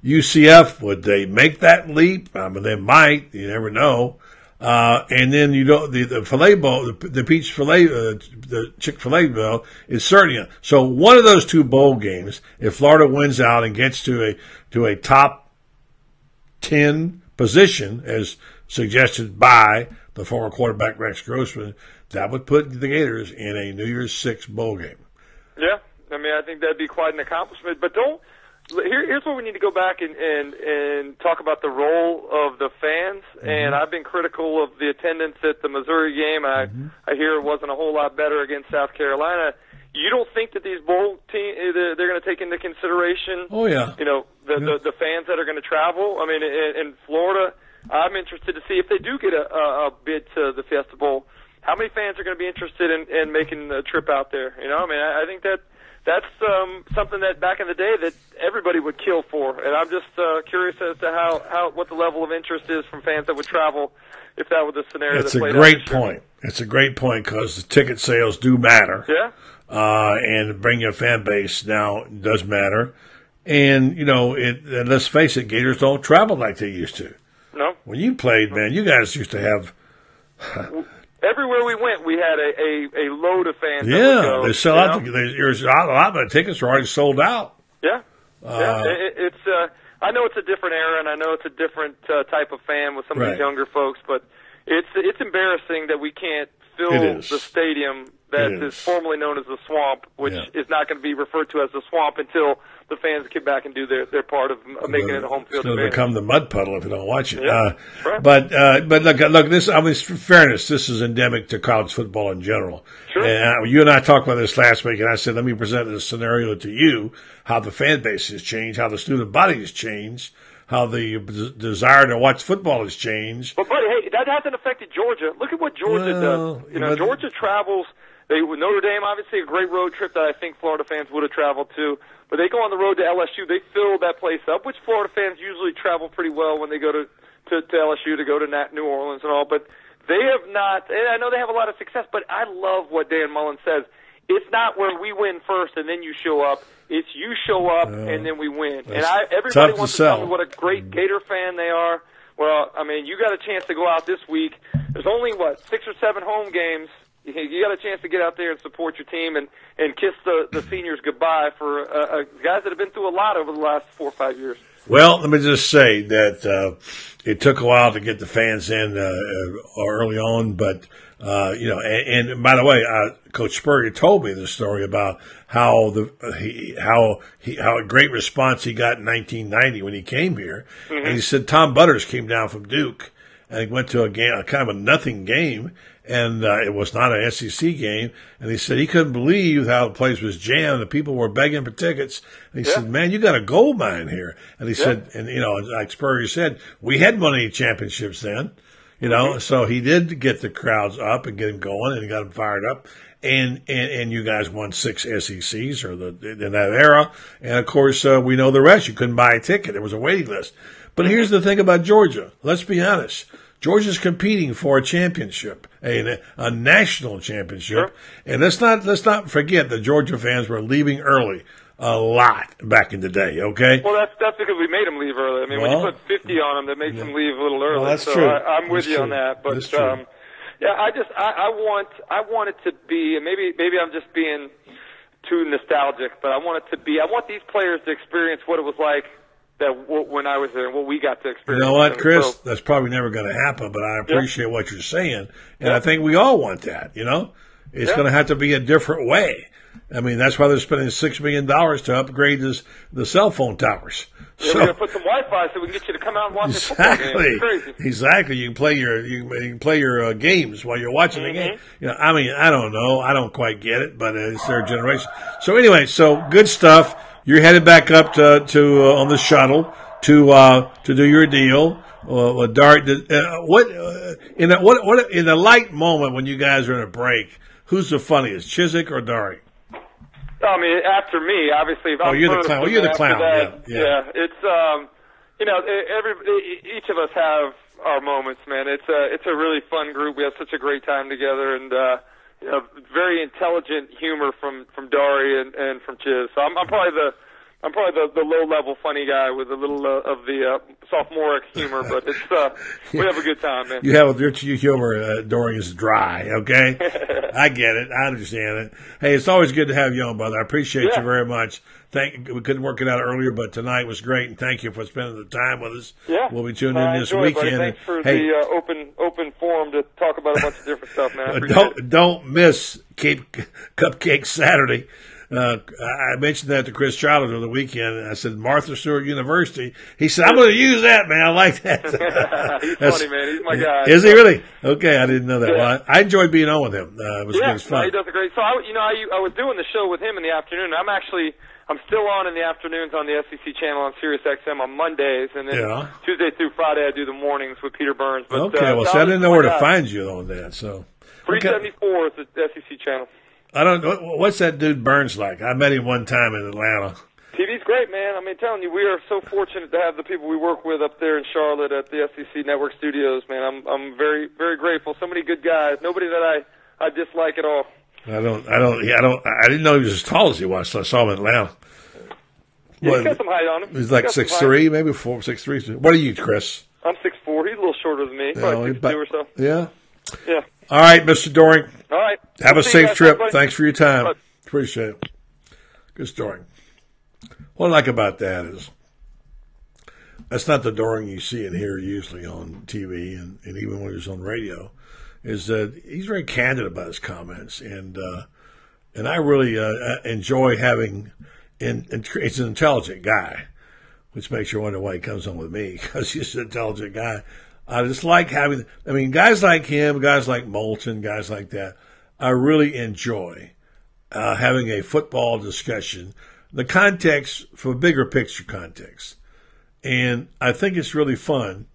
UCF, would they make that leap? I mean, they might. You never know. Uh, and then you know the the filet bowl, the, the peach filet, uh, the Chick Fil A bowl is certain. So one of those two bowl games, if Florida wins out and gets to a to a top ten position, as suggested by the former quarterback Rex Grossman, that would put the Gators in a New Year's Six bowl game. Yeah, I mean, I think that'd be quite an accomplishment. But don't. Here, here's where we need to go back and, and and talk about the role of the fans. Mm-hmm. And I've been critical of the attendance at the Missouri game. I mm-hmm. I hear it wasn't a whole lot better against South Carolina. You don't think that these bowl team eh, they're, they're going to take into consideration? Oh yeah. You know the the, the fans that are going to travel. I mean, in, in Florida, I'm interested to see if they do get a, a, a bid to the Fiesta Bowl. How many fans are going to be interested in, in making the trip out there? You know, I mean, I, I think that that's um, something that back in the day that everybody would kill for, and I'm just uh, curious as to how, how what the level of interest is from fans that would travel if that were the scenario. It's a great point. It's a great point because the ticket sales do matter. Yeah. Uh, and bringing a fan base now does matter. And, you know, it, and let's face it, Gators don't travel like they used to. No. When you played, man, you guys used to have, Everywhere we went, we had a, a, a load of fans. yeah, go, they sell out. The, they, there's a lot, of the tickets are already sold out. Yeah, Uh, yeah. It, it's uh, I know it's a different era, and I know it's a different uh, type of fan with some of Right. these younger folks, but it's it's embarrassing that we can't fill the stadium that is. is. formerly known as the Swamp, which Yeah. is not going to be referred to as the Swamp until the fans get back and do their their part of making it a home field It'll become the mud puddle if you don't watch it. Yeah, Uh, right. But uh, but look look this. I mean, for fairness, this is endemic to college football in general. Sure. And uh, you and I talked about this last week, and I said, let me present a scenario to you: how the fan base has changed, how the student body has changed, how the d- desire to watch football has changed. But buddy, hey, that hasn't affected Georgia. Look at what Georgia Well, does. You know, Georgia travels. They Notre Dame, obviously a great road trip that I think Florida fans would have traveled to. But they go on the road to LSU. They fill that place up, which Florida fans usually travel pretty well when they go to to, to LSU to go to Nat New Orleans and all. But they have not. And I know they have a lot of success. But I love what Dan Mullen says. It's not where we win first and then you show up. It's you show up and then we win. And I everybody tough to wants to tell me what a great mm-hmm. Gator fan they are. Well, I mean, you got a chance to go out this week. There's only what six or seven home games. You got a chance to get out there and support your team and and kiss the the seniors goodbye for uh, uh, guys that have been through a lot over the last four or five years. Well, let me just say that uh, it took a while to get the fans in uh, uh, early on, but uh, you know, and, and by the way, uh, Coach Spurrier told me the story about how the he, how he, how a great response he got in 1990 when he came here, and he said Tom Butters came down from Duke and he went to a game, a kind of a nothing game, and uh, it was not an SEC game. And he said he couldn't believe how the place was jammed. The people were begging for tickets. And he Yeah. said, "Man, you got a gold mine here." And he Yeah. said, and you know, like Spurrier said, we had won any championships then, you know. So he did get the crowds up and get them going, and he got them fired up. And, and and you guys won six SECs or the in that era, and of course uh, we know the rest. You couldn't buy a ticket; there was a waiting list. But here's the thing about Georgia. Let's be honest. Georgia's competing for a championship, a, a national championship, Sure. and let's not let's not forget that Georgia fans were leaving early a lot back in the day. Okay, Well, that's that's because we made them leave early. I mean, when you put 50 on them, that makes them leave a little early. Well, that's so true. I, I'm with That's you on that. But true. um, yeah, I just I, I want I want it to be, and maybe maybe I'm just being too nostalgic, but I want it to be. I want these players to experience what it was like that w- when I was there, and what we got to experience. you know what, Chris? so- That's probably never going to happen, but I appreciate what you're saying, and I think we all want that. You know, it's Yeah. going to have to be a different way. I mean, that's why they're spending six million dollars to upgrade this, the cell phone towers. Yeah, So- we're gonna put some Wi-Fi so we can get you to come out and watch the football game. Exactly. Exactly. You can play your you can, you can play your uh, games while you're watching the Mm-hmm. game. You know, I mean, I don't know. I don't quite get it, but uh, it's their generation. So anyway, so good stuff. You're headed back up to to uh, on the shuttle to uh, to do your deal. Uh, Dart, uh, what uh, in a, what what in a light moment when you guys are in a break? Who's the funniest, Chizik or Dari? I mean, after me, obviously. If Oh, I'm you're the clown. and You're the clown, that, yeah, yeah. It's um, you know, every each of us have our moments, man. It's a it's a really fun group. We have such a great time together, and uh, know, very intelligent humor from from Dari and and from Chiz. So I'm, I'm probably the I'm probably the, the low level funny guy with a little uh, of the uh, sophomoric humor, but it's uh, [LAUGHS] we have a good time, man. You have your your humor, uh, Dari, is dry. Okay, [LAUGHS] I get it. I understand it. Hey, it's always good to have you on, brother. I appreciate Yeah. you very much. Thank. We couldn't work it out earlier, but tonight was great, and thank you for spending the time with us. Yeah, we'll be tuning I in this enjoy it, weekend. Thanks for hey, the uh, open open forum to talk about a bunch of different stuff, man. Uh, don't it. don't miss Cape Cupcake Saturday. Uh, I mentioned that to Chris Childers over the weekend. I said Martha Stewart University. He said, "I'm going to use that, man. I like that." [LAUGHS] He's funny, man. He's my guy. Is he really? Okay, I didn't know that. Yeah. Well, I, I enjoyed being on with him. Uh, it was, it yeah, was no, fun. he does a great. So I, you know, I, I was doing the show with him in the afternoon. I'm actually, I'm still on in the afternoons on the SEC channel on Sirius XM on Mondays, and then Yeah. Tuesday through Friday I do the mornings with Peter Burns. But, okay, uh, well, see, I didn't know where to find you on that. So, three seventy four okay. is the SEC channel. I don't know what's that dude Burns like. I met him one time in Atlanta. TV's great, man. I mean, telling you, we are so fortunate to have the people we work with up there in Charlotte at the SEC Network Studios, man. I'm I'm very very grateful. So many good guys. Nobody that I I dislike at all. I don't, I don't, yeah, I don't, I didn't know he was as tall as he was. So I saw him in Atlanta. Yeah, What- he's got some height on him. He's like some six three, maybe four, six three. What are you, Chris? I'm six four. He's a little shorter than me, No, probably six two or so. Yeah. Yeah. All right, Mr. Doering. All right. Have a See you safe guys, trip. Thanks for your time. Bye. Appreciate it. Good story. What I like about that is that's not the Doering you see and hear usually on TV and, and even when he's on radio. Is that he's very candid about his comments and uh, and I really uh, enjoy having. And, and he's an intelligent guy, which makes you wonder why he comes on with me [LAUGHS] because he's an intelligent guy. I just like having. I mean, guys like him, guys like Moulton, guys like that. I really enjoy uh, having a football discussion, the context for bigger picture context. And I think it's really fun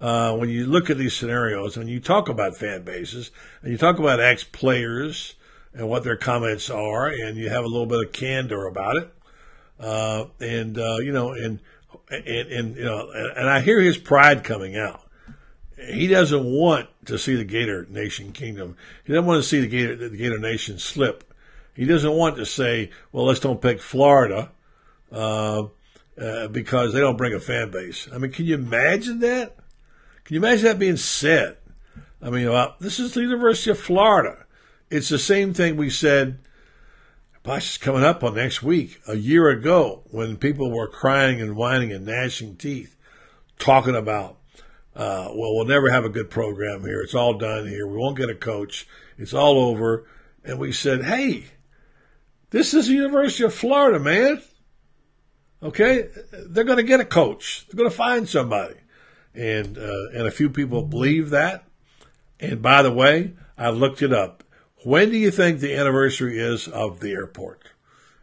uh, when you look at these scenarios when you talk about fan bases and you talk about ex players and what their comments are, and you have a little bit of candor about it. Uh, and uh, you know, and, and and you know, and, I hear his pride coming out. He doesn't want to see the Gator Nation kingdom. He doesn't want to see the Gator the Gator Nation slip. He doesn't want to say, "Well, let's don't pick Florida." Uh, uh, because they don't bring a fan base. I mean, can you imagine that? Can you imagine that being said? I mean, this is the University of Florida. It's the same thing we said. Gosh, it's coming up on next week. A year ago, when people were crying and whining and gnashing teeth, talking about, uh, well, we'll never have a good program here. It's all done here. We won't get a coach. It's all over. And we said, hey, this is the University of Florida, man. Okay, they're going to get a coach. They're going to find somebody, and uh, and a few people believe that. And by the way, I looked it up. When do you think the anniversary is of the airport?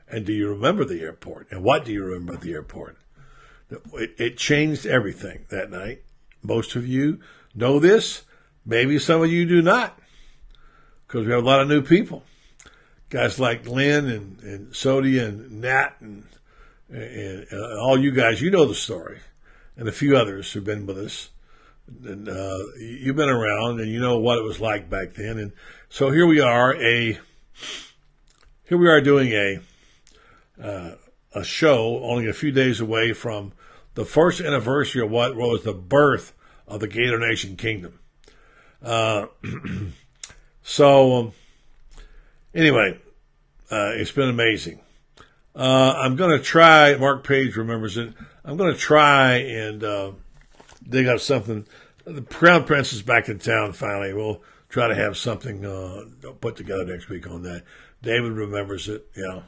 And do you remember the airport? And what do you remember the airport? It, it changed everything that night. Most of you know this. Maybe some of you do not, because we have a lot of new people. Guys like Lynn and, and Sodia and Nat and and uh, all you guys, you know the story, and a few others who've been with us. And uh, you've been around, and you know what it was like back then. And so here we are, a here we are doing a uh, a show only a few days away from the first anniversary of what was the birth of the Gator Nation Kingdom. Uh, [CLEARS THROAT] so um, anyway, uh, it's been amazing. Uh, I'm going to try. Mark Page remembers it. I'm going to try and uh, dig up something. The Crown Prince is back in town finally. We'll try to have something uh, put together next week on that. David remembers it. Yeah,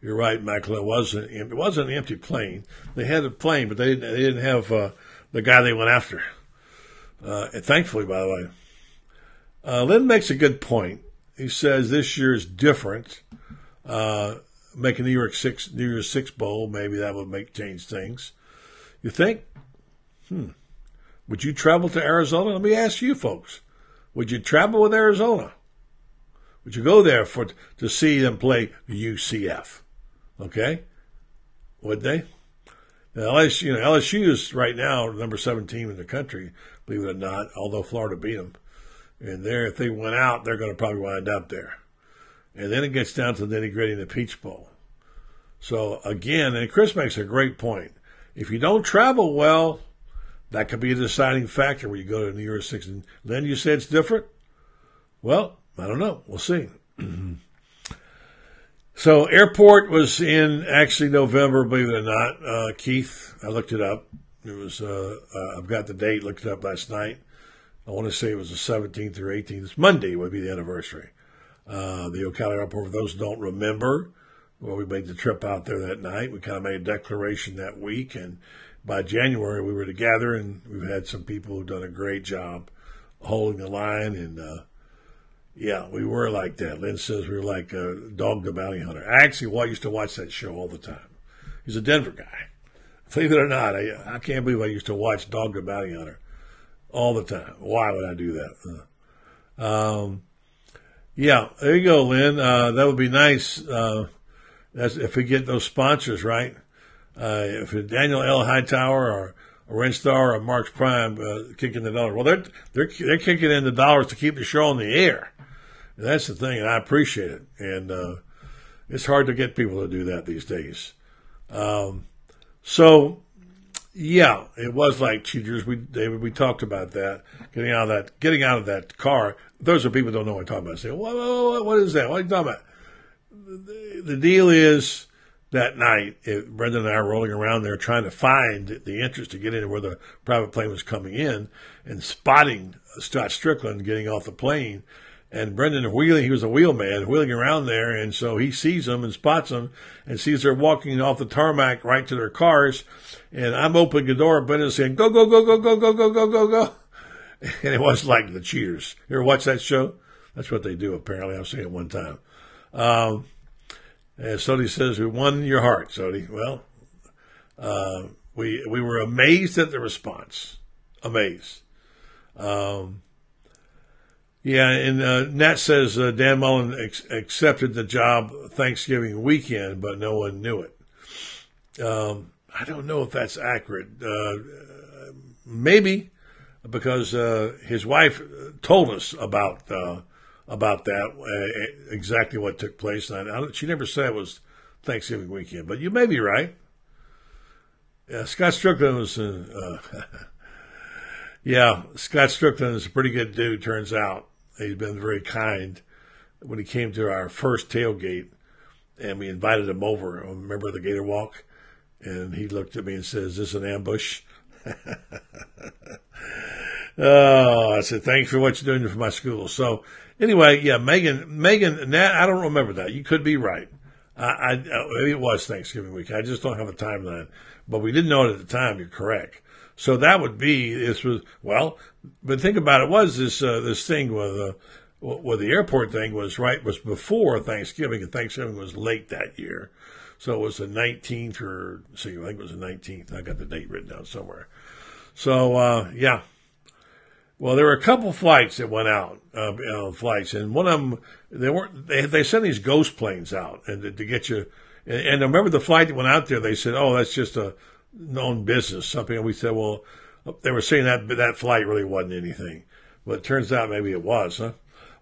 you're right, Michael. It wasn't. Wasn't an empty plane. They had a plane, but they didn't. They didn't have uh, the guy they went after. Uh, and thankfully, by the way, uh, Lynn makes a good point. He says this year is different. Uh, making New York Six New Year's Six bowl, maybe that would make change things. You think? Hmm. Would you travel to Arizona? Let me ask you folks. Would you travel with Arizona? Would you go there for to see them play UCF? Okay, would they? Now, LSU, you know, LSU is right now number seven team in the country, believe it or not. Although Florida beat them, and there, if they went out, they're going to probably wind up there. And then it gets down to gritty in the Peach Bowl. So again, and Chris makes a great point. If you don't travel well, that could be a deciding factor when you go to New Year's Six. And then you say it's different. Well, I don't know. We'll see. [CLEARS THROAT] so airport was in actually November, believe it or not. Uh, Keith, I looked it up. It was uh, uh, I've got the date. Looked it up last night. I want to say it was the 17th or 18th. It's Monday would be the anniversary. Uh, the Ocala Airport. For those who don't remember, well, we made the trip out there that night. We kind of made a declaration that week, and by January we were together, and we've had some people who've done a great job holding the line, and uh, yeah, we were like that. Lynn says we were like uh, Dog the Bounty Hunter. I actually well, I used to watch that show all the time. He's a Denver guy. Believe it or not, I, I can't believe I used to watch Dog the Bounty Hunter all the time. Why would I do that? Uh, um, yeah, there you go, Lynn. Uh, that would be nice. Uh, if we get those sponsors right. Uh, if Daniel L. Hightower or Ren Star or Mark's Prime uh, kicking the dollar, well, they're they're they're kicking in the dollars to keep the show on the air. And that's the thing, and I appreciate it. And uh, it's hard to get people to do that these days. Um, so, yeah, it was like cheaters. We David, we talked about that getting out of that getting out of that car. Those are people who don't know what I'm talking about. Say, what, what, what is that? What are you talking about? The, the deal is that night, it, Brendan and I were rolling around there trying to find the entrance to get in where the private plane was coming in and spotting Scott Strickland getting off the plane and Brendan wheeling, he was a wheelman, wheeling around there, and so he sees them and spots them and sees they're walking off the tarmac right to their cars. And I'm opening the door, Brendan's saying, go, go, go, go, go, go, go, go, go, go. [LAUGHS] And it was like the cheaters. You ever watch that show? That's what they do, apparently. I've seen it one time. Um, and Sody says, we won your heart, Sody. Well, uh, we, we were amazed at the response. Amazed. Um, yeah, and uh, Nat says uh, Dan Mullen ex- accepted the job Thanksgiving weekend, but no one knew it. Um, I don't know if that's accurate. Uh, maybe because uh, his wife told us about uh, about that uh, exactly what took place. I, she never said it was Thanksgiving weekend, but you may be right. Scott Strickland was. [LAUGHS] yeah, Scott Strickland is a pretty good dude. Turns out he's been very kind. When he came to our first tailgate, and we invited him over. Remember the Gator Walk? And he looked at me and said, "Is this an ambush?" [LAUGHS] oh, I said, "Thanks for what you're doing for my school." So anyway, yeah, Megan, Megan, Nat, I don't remember that. You could be right. I, I, maybe it was Thanksgiving week. I just don't have a timeline, but we didn't know it at the time. You're correct. So that would be this was well, but think about it was this uh, this thing with uh, with the airport thing was right was before Thanksgiving and Thanksgiving was late that year, so it was the 19th or see I think it was the 19th. I got the date written down somewhere. So uh, yeah, well there were a couple flights that went out uh, you know, flights, and one of them they weren't they they sent these ghost planes out and to, to get you. And, and I remember the flight that went out there. They said, "Oh, that's just a known business, something. And we said, well, they were saying that that flight really wasn't anything, but it turns out maybe it was. Huh?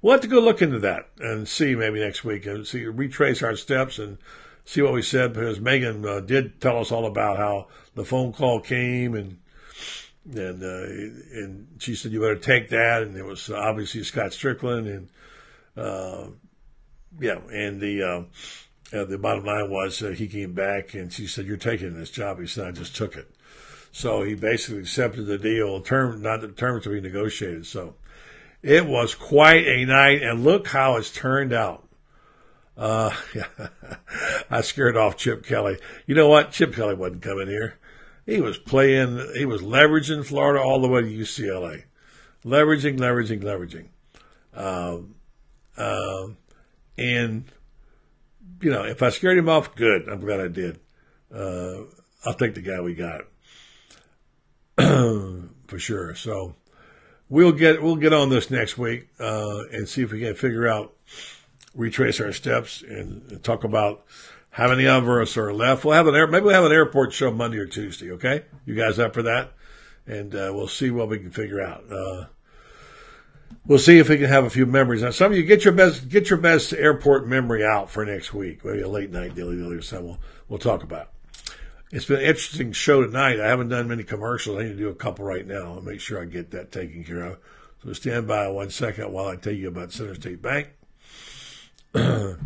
We'll have to go look into that and see maybe next week and see retrace our steps and see what we said because Megan uh, did tell us all about how the phone call came and and uh, and she said you better take that and it was obviously Scott Strickland and uh, yeah and the uh, the bottom line was uh, he came back and she said, "You're taking this job." He said, "I just took it." So he basically accepted the deal, term not the terms to be negotiated. So it was quite a night, and look how it's turned out. Uh, [LAUGHS] I scared off Chip Kelly. You know what? Chip Kelly wasn't coming here. He was playing, he was leveraging Florida all the way to UCLA. Leveraging, leveraging, leveraging. Um, uh, and, you know, if I scared him off, good. I'm glad I did. Uh, I'll take the guy we got. [CLEARS THROAT] For sure. So we'll get, we'll get on this next week, uh, and see if we can figure out, retrace our steps and, and talk about how any of us are left. We'll have an air, maybe we'll have an airport show Monday or Tuesday. Okay. You guys up for that? And, uh, we'll see what we can figure out. Uh, We'll see if we can have a few memories. Now, some of you get your best get your best airport memory out for next week. Maybe a late night dilly dilly or something. We'll, we'll talk about. It's been an interesting show tonight. I haven't done many commercials. I need to do a couple right now. I'll make sure I get that taken care of. So stand by one second while I tell you about Center State Bank. [CLEARS THROAT]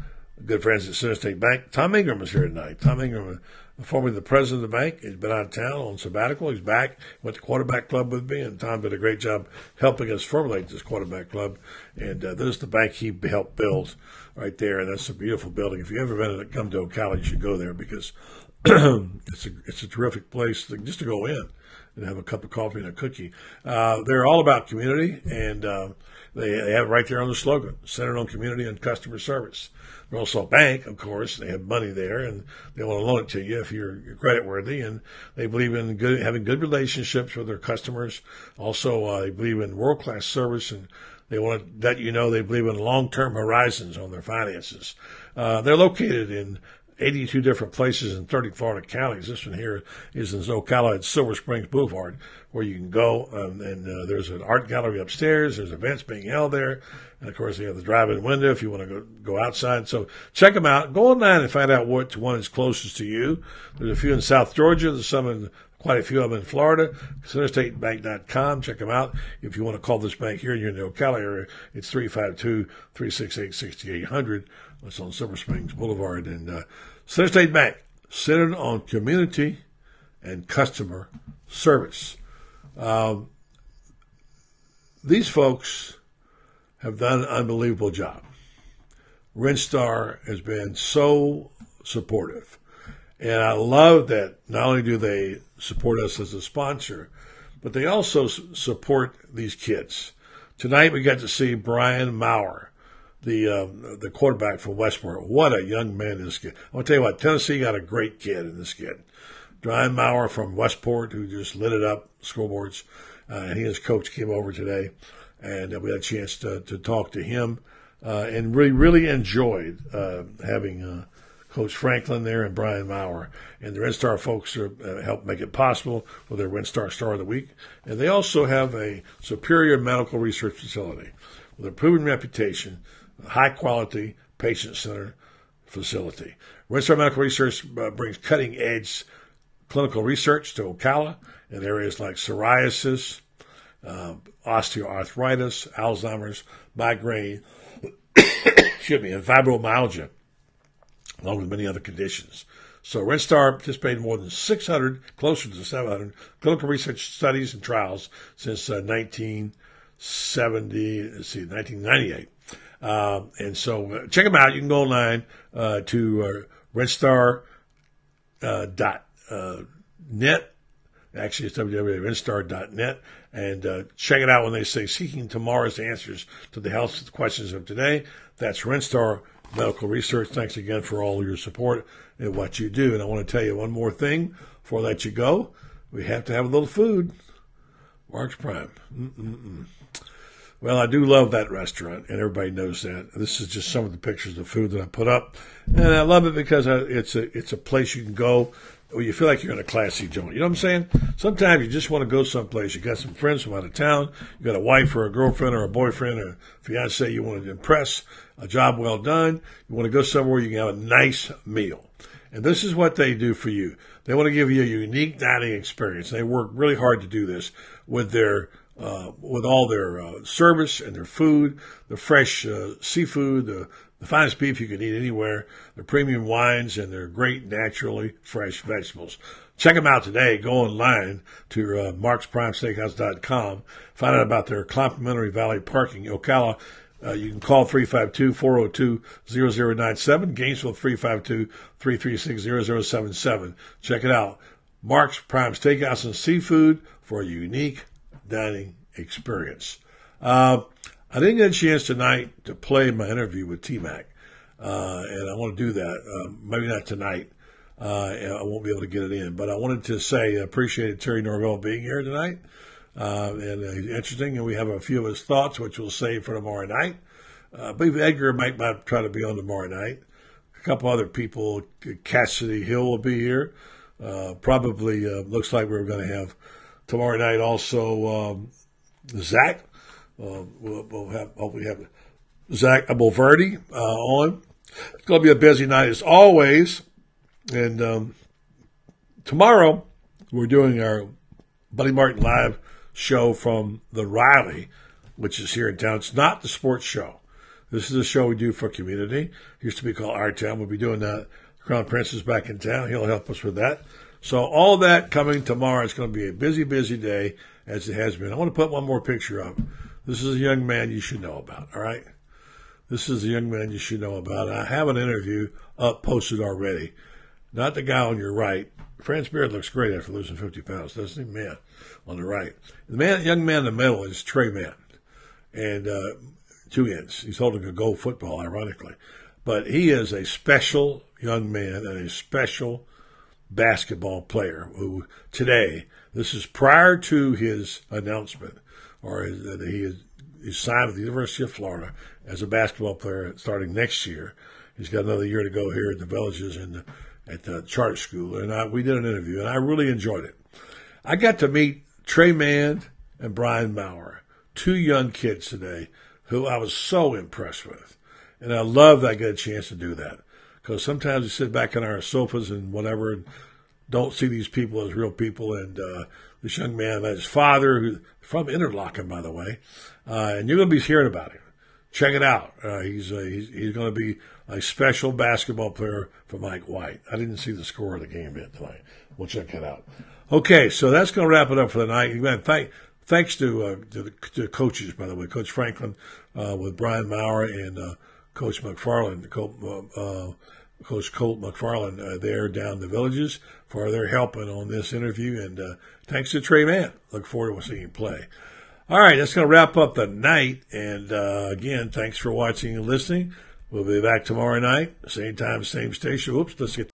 Good friends at Center State Bank. Tom Ingram is here tonight. Tom Ingram formerly the president of the bank. He's been out of town on sabbatical. He's back. Went to quarterback club with me, and Tom did a great job helping us formulate this quarterback club. And uh, this is the bank he helped build right there, and that's a beautiful building. If you ever been to come to Ocala, you should go there because [CLEARS THROAT] it's a it's a terrific place to, just to go in and have a cup of coffee and a cookie. Uh, they're all about community, and uh, they, they have right there on the slogan, centered on community and customer service. They're also a bank, of course. They have money there, and they want to loan it to you if you're, you're credit worthy. And they believe in good, having good relationships with their customers. Also, uh, they believe in world class service, and they want to let you know they believe in long term horizons on their finances. Uh, they're located in 82 different places in 30 Florida counties. This one here is in Ocala at Silver Springs Boulevard, where you can go. Um, and uh, there's an art gallery upstairs. There's events being held there. And of course, you have the drive-in window if you want to go, go outside. So check them out. Go online and find out which one is closest to you. There's a few in South Georgia. There's some in quite a few of them in Florida. CenterStateBank.com. Check them out. If you want to call this bank here and you're in the Ocala area, it's 352-368-6800. It's on Silver Springs Boulevard. And uh, Center State Bank, centered on community and customer service. Um, these folks have done an unbelievable job. Renstar has been so supportive. And I love that not only do they support us as a sponsor, but they also support these kids. Tonight we got to see Brian Maurer, the uh, the quarterback from Westport. What a young man this kid! I want to tell you what, Tennessee got a great kid in this kid. Brian Maurer from Westport, who just lit it up, scoreboards. Uh, and he and his coach came over today and uh, we had a chance to, to talk to him uh, and really, really enjoyed uh, having uh, Coach Franklin there and Brian Maurer. And the Red Star folks are, uh, helped make it possible with their Red Star Star of the Week. And they also have a superior medical research facility with a proven reputation, high quality, patient centered facility. Renstar Medical Research uh, brings cutting edge clinical research to Ocala in areas like psoriasis, uh, osteoarthritis, Alzheimer's, migraine, [COUGHS] excuse me, and fibromyalgia, along with many other conditions. So Renstar participated in more than 600, closer to 700 clinical research studies and trials since uh, 1970, let's see, 1998. Uh, and so uh, check them out. You can go online uh, to uh, Renstar uh, uh. Actually, it's www.renstar.net and uh, check it out when they say seeking tomorrow's answers to the health questions of today. That's Renstar Medical Research. Thanks again for all your support and what you do. And I want to tell you one more thing before I let you go. We have to have a little food. Mark's Prime. Mm-mm-mm. Well, I do love that restaurant, and everybody knows that. This is just some of the pictures of food that I put up, and I love it because it's a it's a place you can go or you feel like you're in a classy joint. You know what I'm saying? Sometimes you just want to go someplace. You got some friends from out of town. You got a wife or a girlfriend or a boyfriend or a fiance you want to impress. A job well done. You want to go somewhere you can have a nice meal. And this is what they do for you. They want to give you a unique dining experience. They work really hard to do this with their uh, with all their uh, service and their food, the fresh uh, seafood, the the finest beef you can eat anywhere, the premium wines, and their great naturally fresh vegetables. Check them out today. Go online to uh, marksprimesteakhouse.com. Find out about their complimentary valet parking. Ocala Uh, you can call 352-402-0097, Gainesville 352-336-0077. Check it out. Mark's Prime Steakhouse and Seafood for a unique dining experience. Uh, I didn't get a chance tonight to play my interview with T-Mac, uh, and I want to do that. Uh, maybe not tonight. Uh, I won't be able to get it in, but I wanted to say I appreciated Terry Norvell being here tonight. Uh, and uh, he's interesting, and we have a few of his thoughts, which we'll save for tomorrow night. I believe Edgar might, might try to be on tomorrow night. A couple other people, Cassidy Hill will be here. Probably looks like we're going to have tomorrow night also um, Zach uh, we'll, we'll, have hopefully have Zach Abolverdi uh, on. It's going to be a busy night as always. And um, tomorrow we're doing our Buddy Martin live show from the Riley, which is here in town. It's not the sports show. This is a show we do for community. It used to be called Our Town. We'll be doing that. Crown Prince is back in town. He'll help us with that. So all that coming tomorrow. It's going to be a busy, busy day as it has been. I want to put one more picture up. This is a young man you should know about, all right? This is a young man you should know about. I have an interview up posted already. Not the guy on your right. Franz Beard looks great after losing 50 pounds, doesn't he? Man, on the right. The man, young man in the middle is Tre Mann. And uh, two ends. He's holding a goal football, ironically. But he is a special young man and a special basketball player who today, this is prior to his announcement, or that he is signed with the University of Florida as a basketball player starting next year. He's got another year to go here at the Villages and at the charter school. And I, we did an interview, and I really enjoyed it. I got to meet Tre Mann and Brian Maurer, two young kids today who I was so impressed with. And I love that I get a chance to do that. Because sometimes we sit back on our sofas and whatever and don't see these people as real people. And uh, this young man, his father, from Interlaken, by the way, uh, and you're going to be hearing about him. Check it out. Uh, he's, uh, he's he's going to be a special basketball player for Mike White. I didn't see the score of the game yet tonight. We'll check it out. Okay, so that's going to wrap it up for the night. Man, thank, thanks to, uh, to, the, to coaches, by the way, Coach Franklin uh, with Brian Maurer and Coach McFarland, Coach, uh, uh, Coach Colt McFarland uh, there down the villages for their helping on this interview. And thanks to Tre Mann. Look forward to seeing him play. All right, that's going to wrap up the night. And uh, again, thanks for watching and listening. We'll be back tomorrow night, same time, same station. Oops, let's get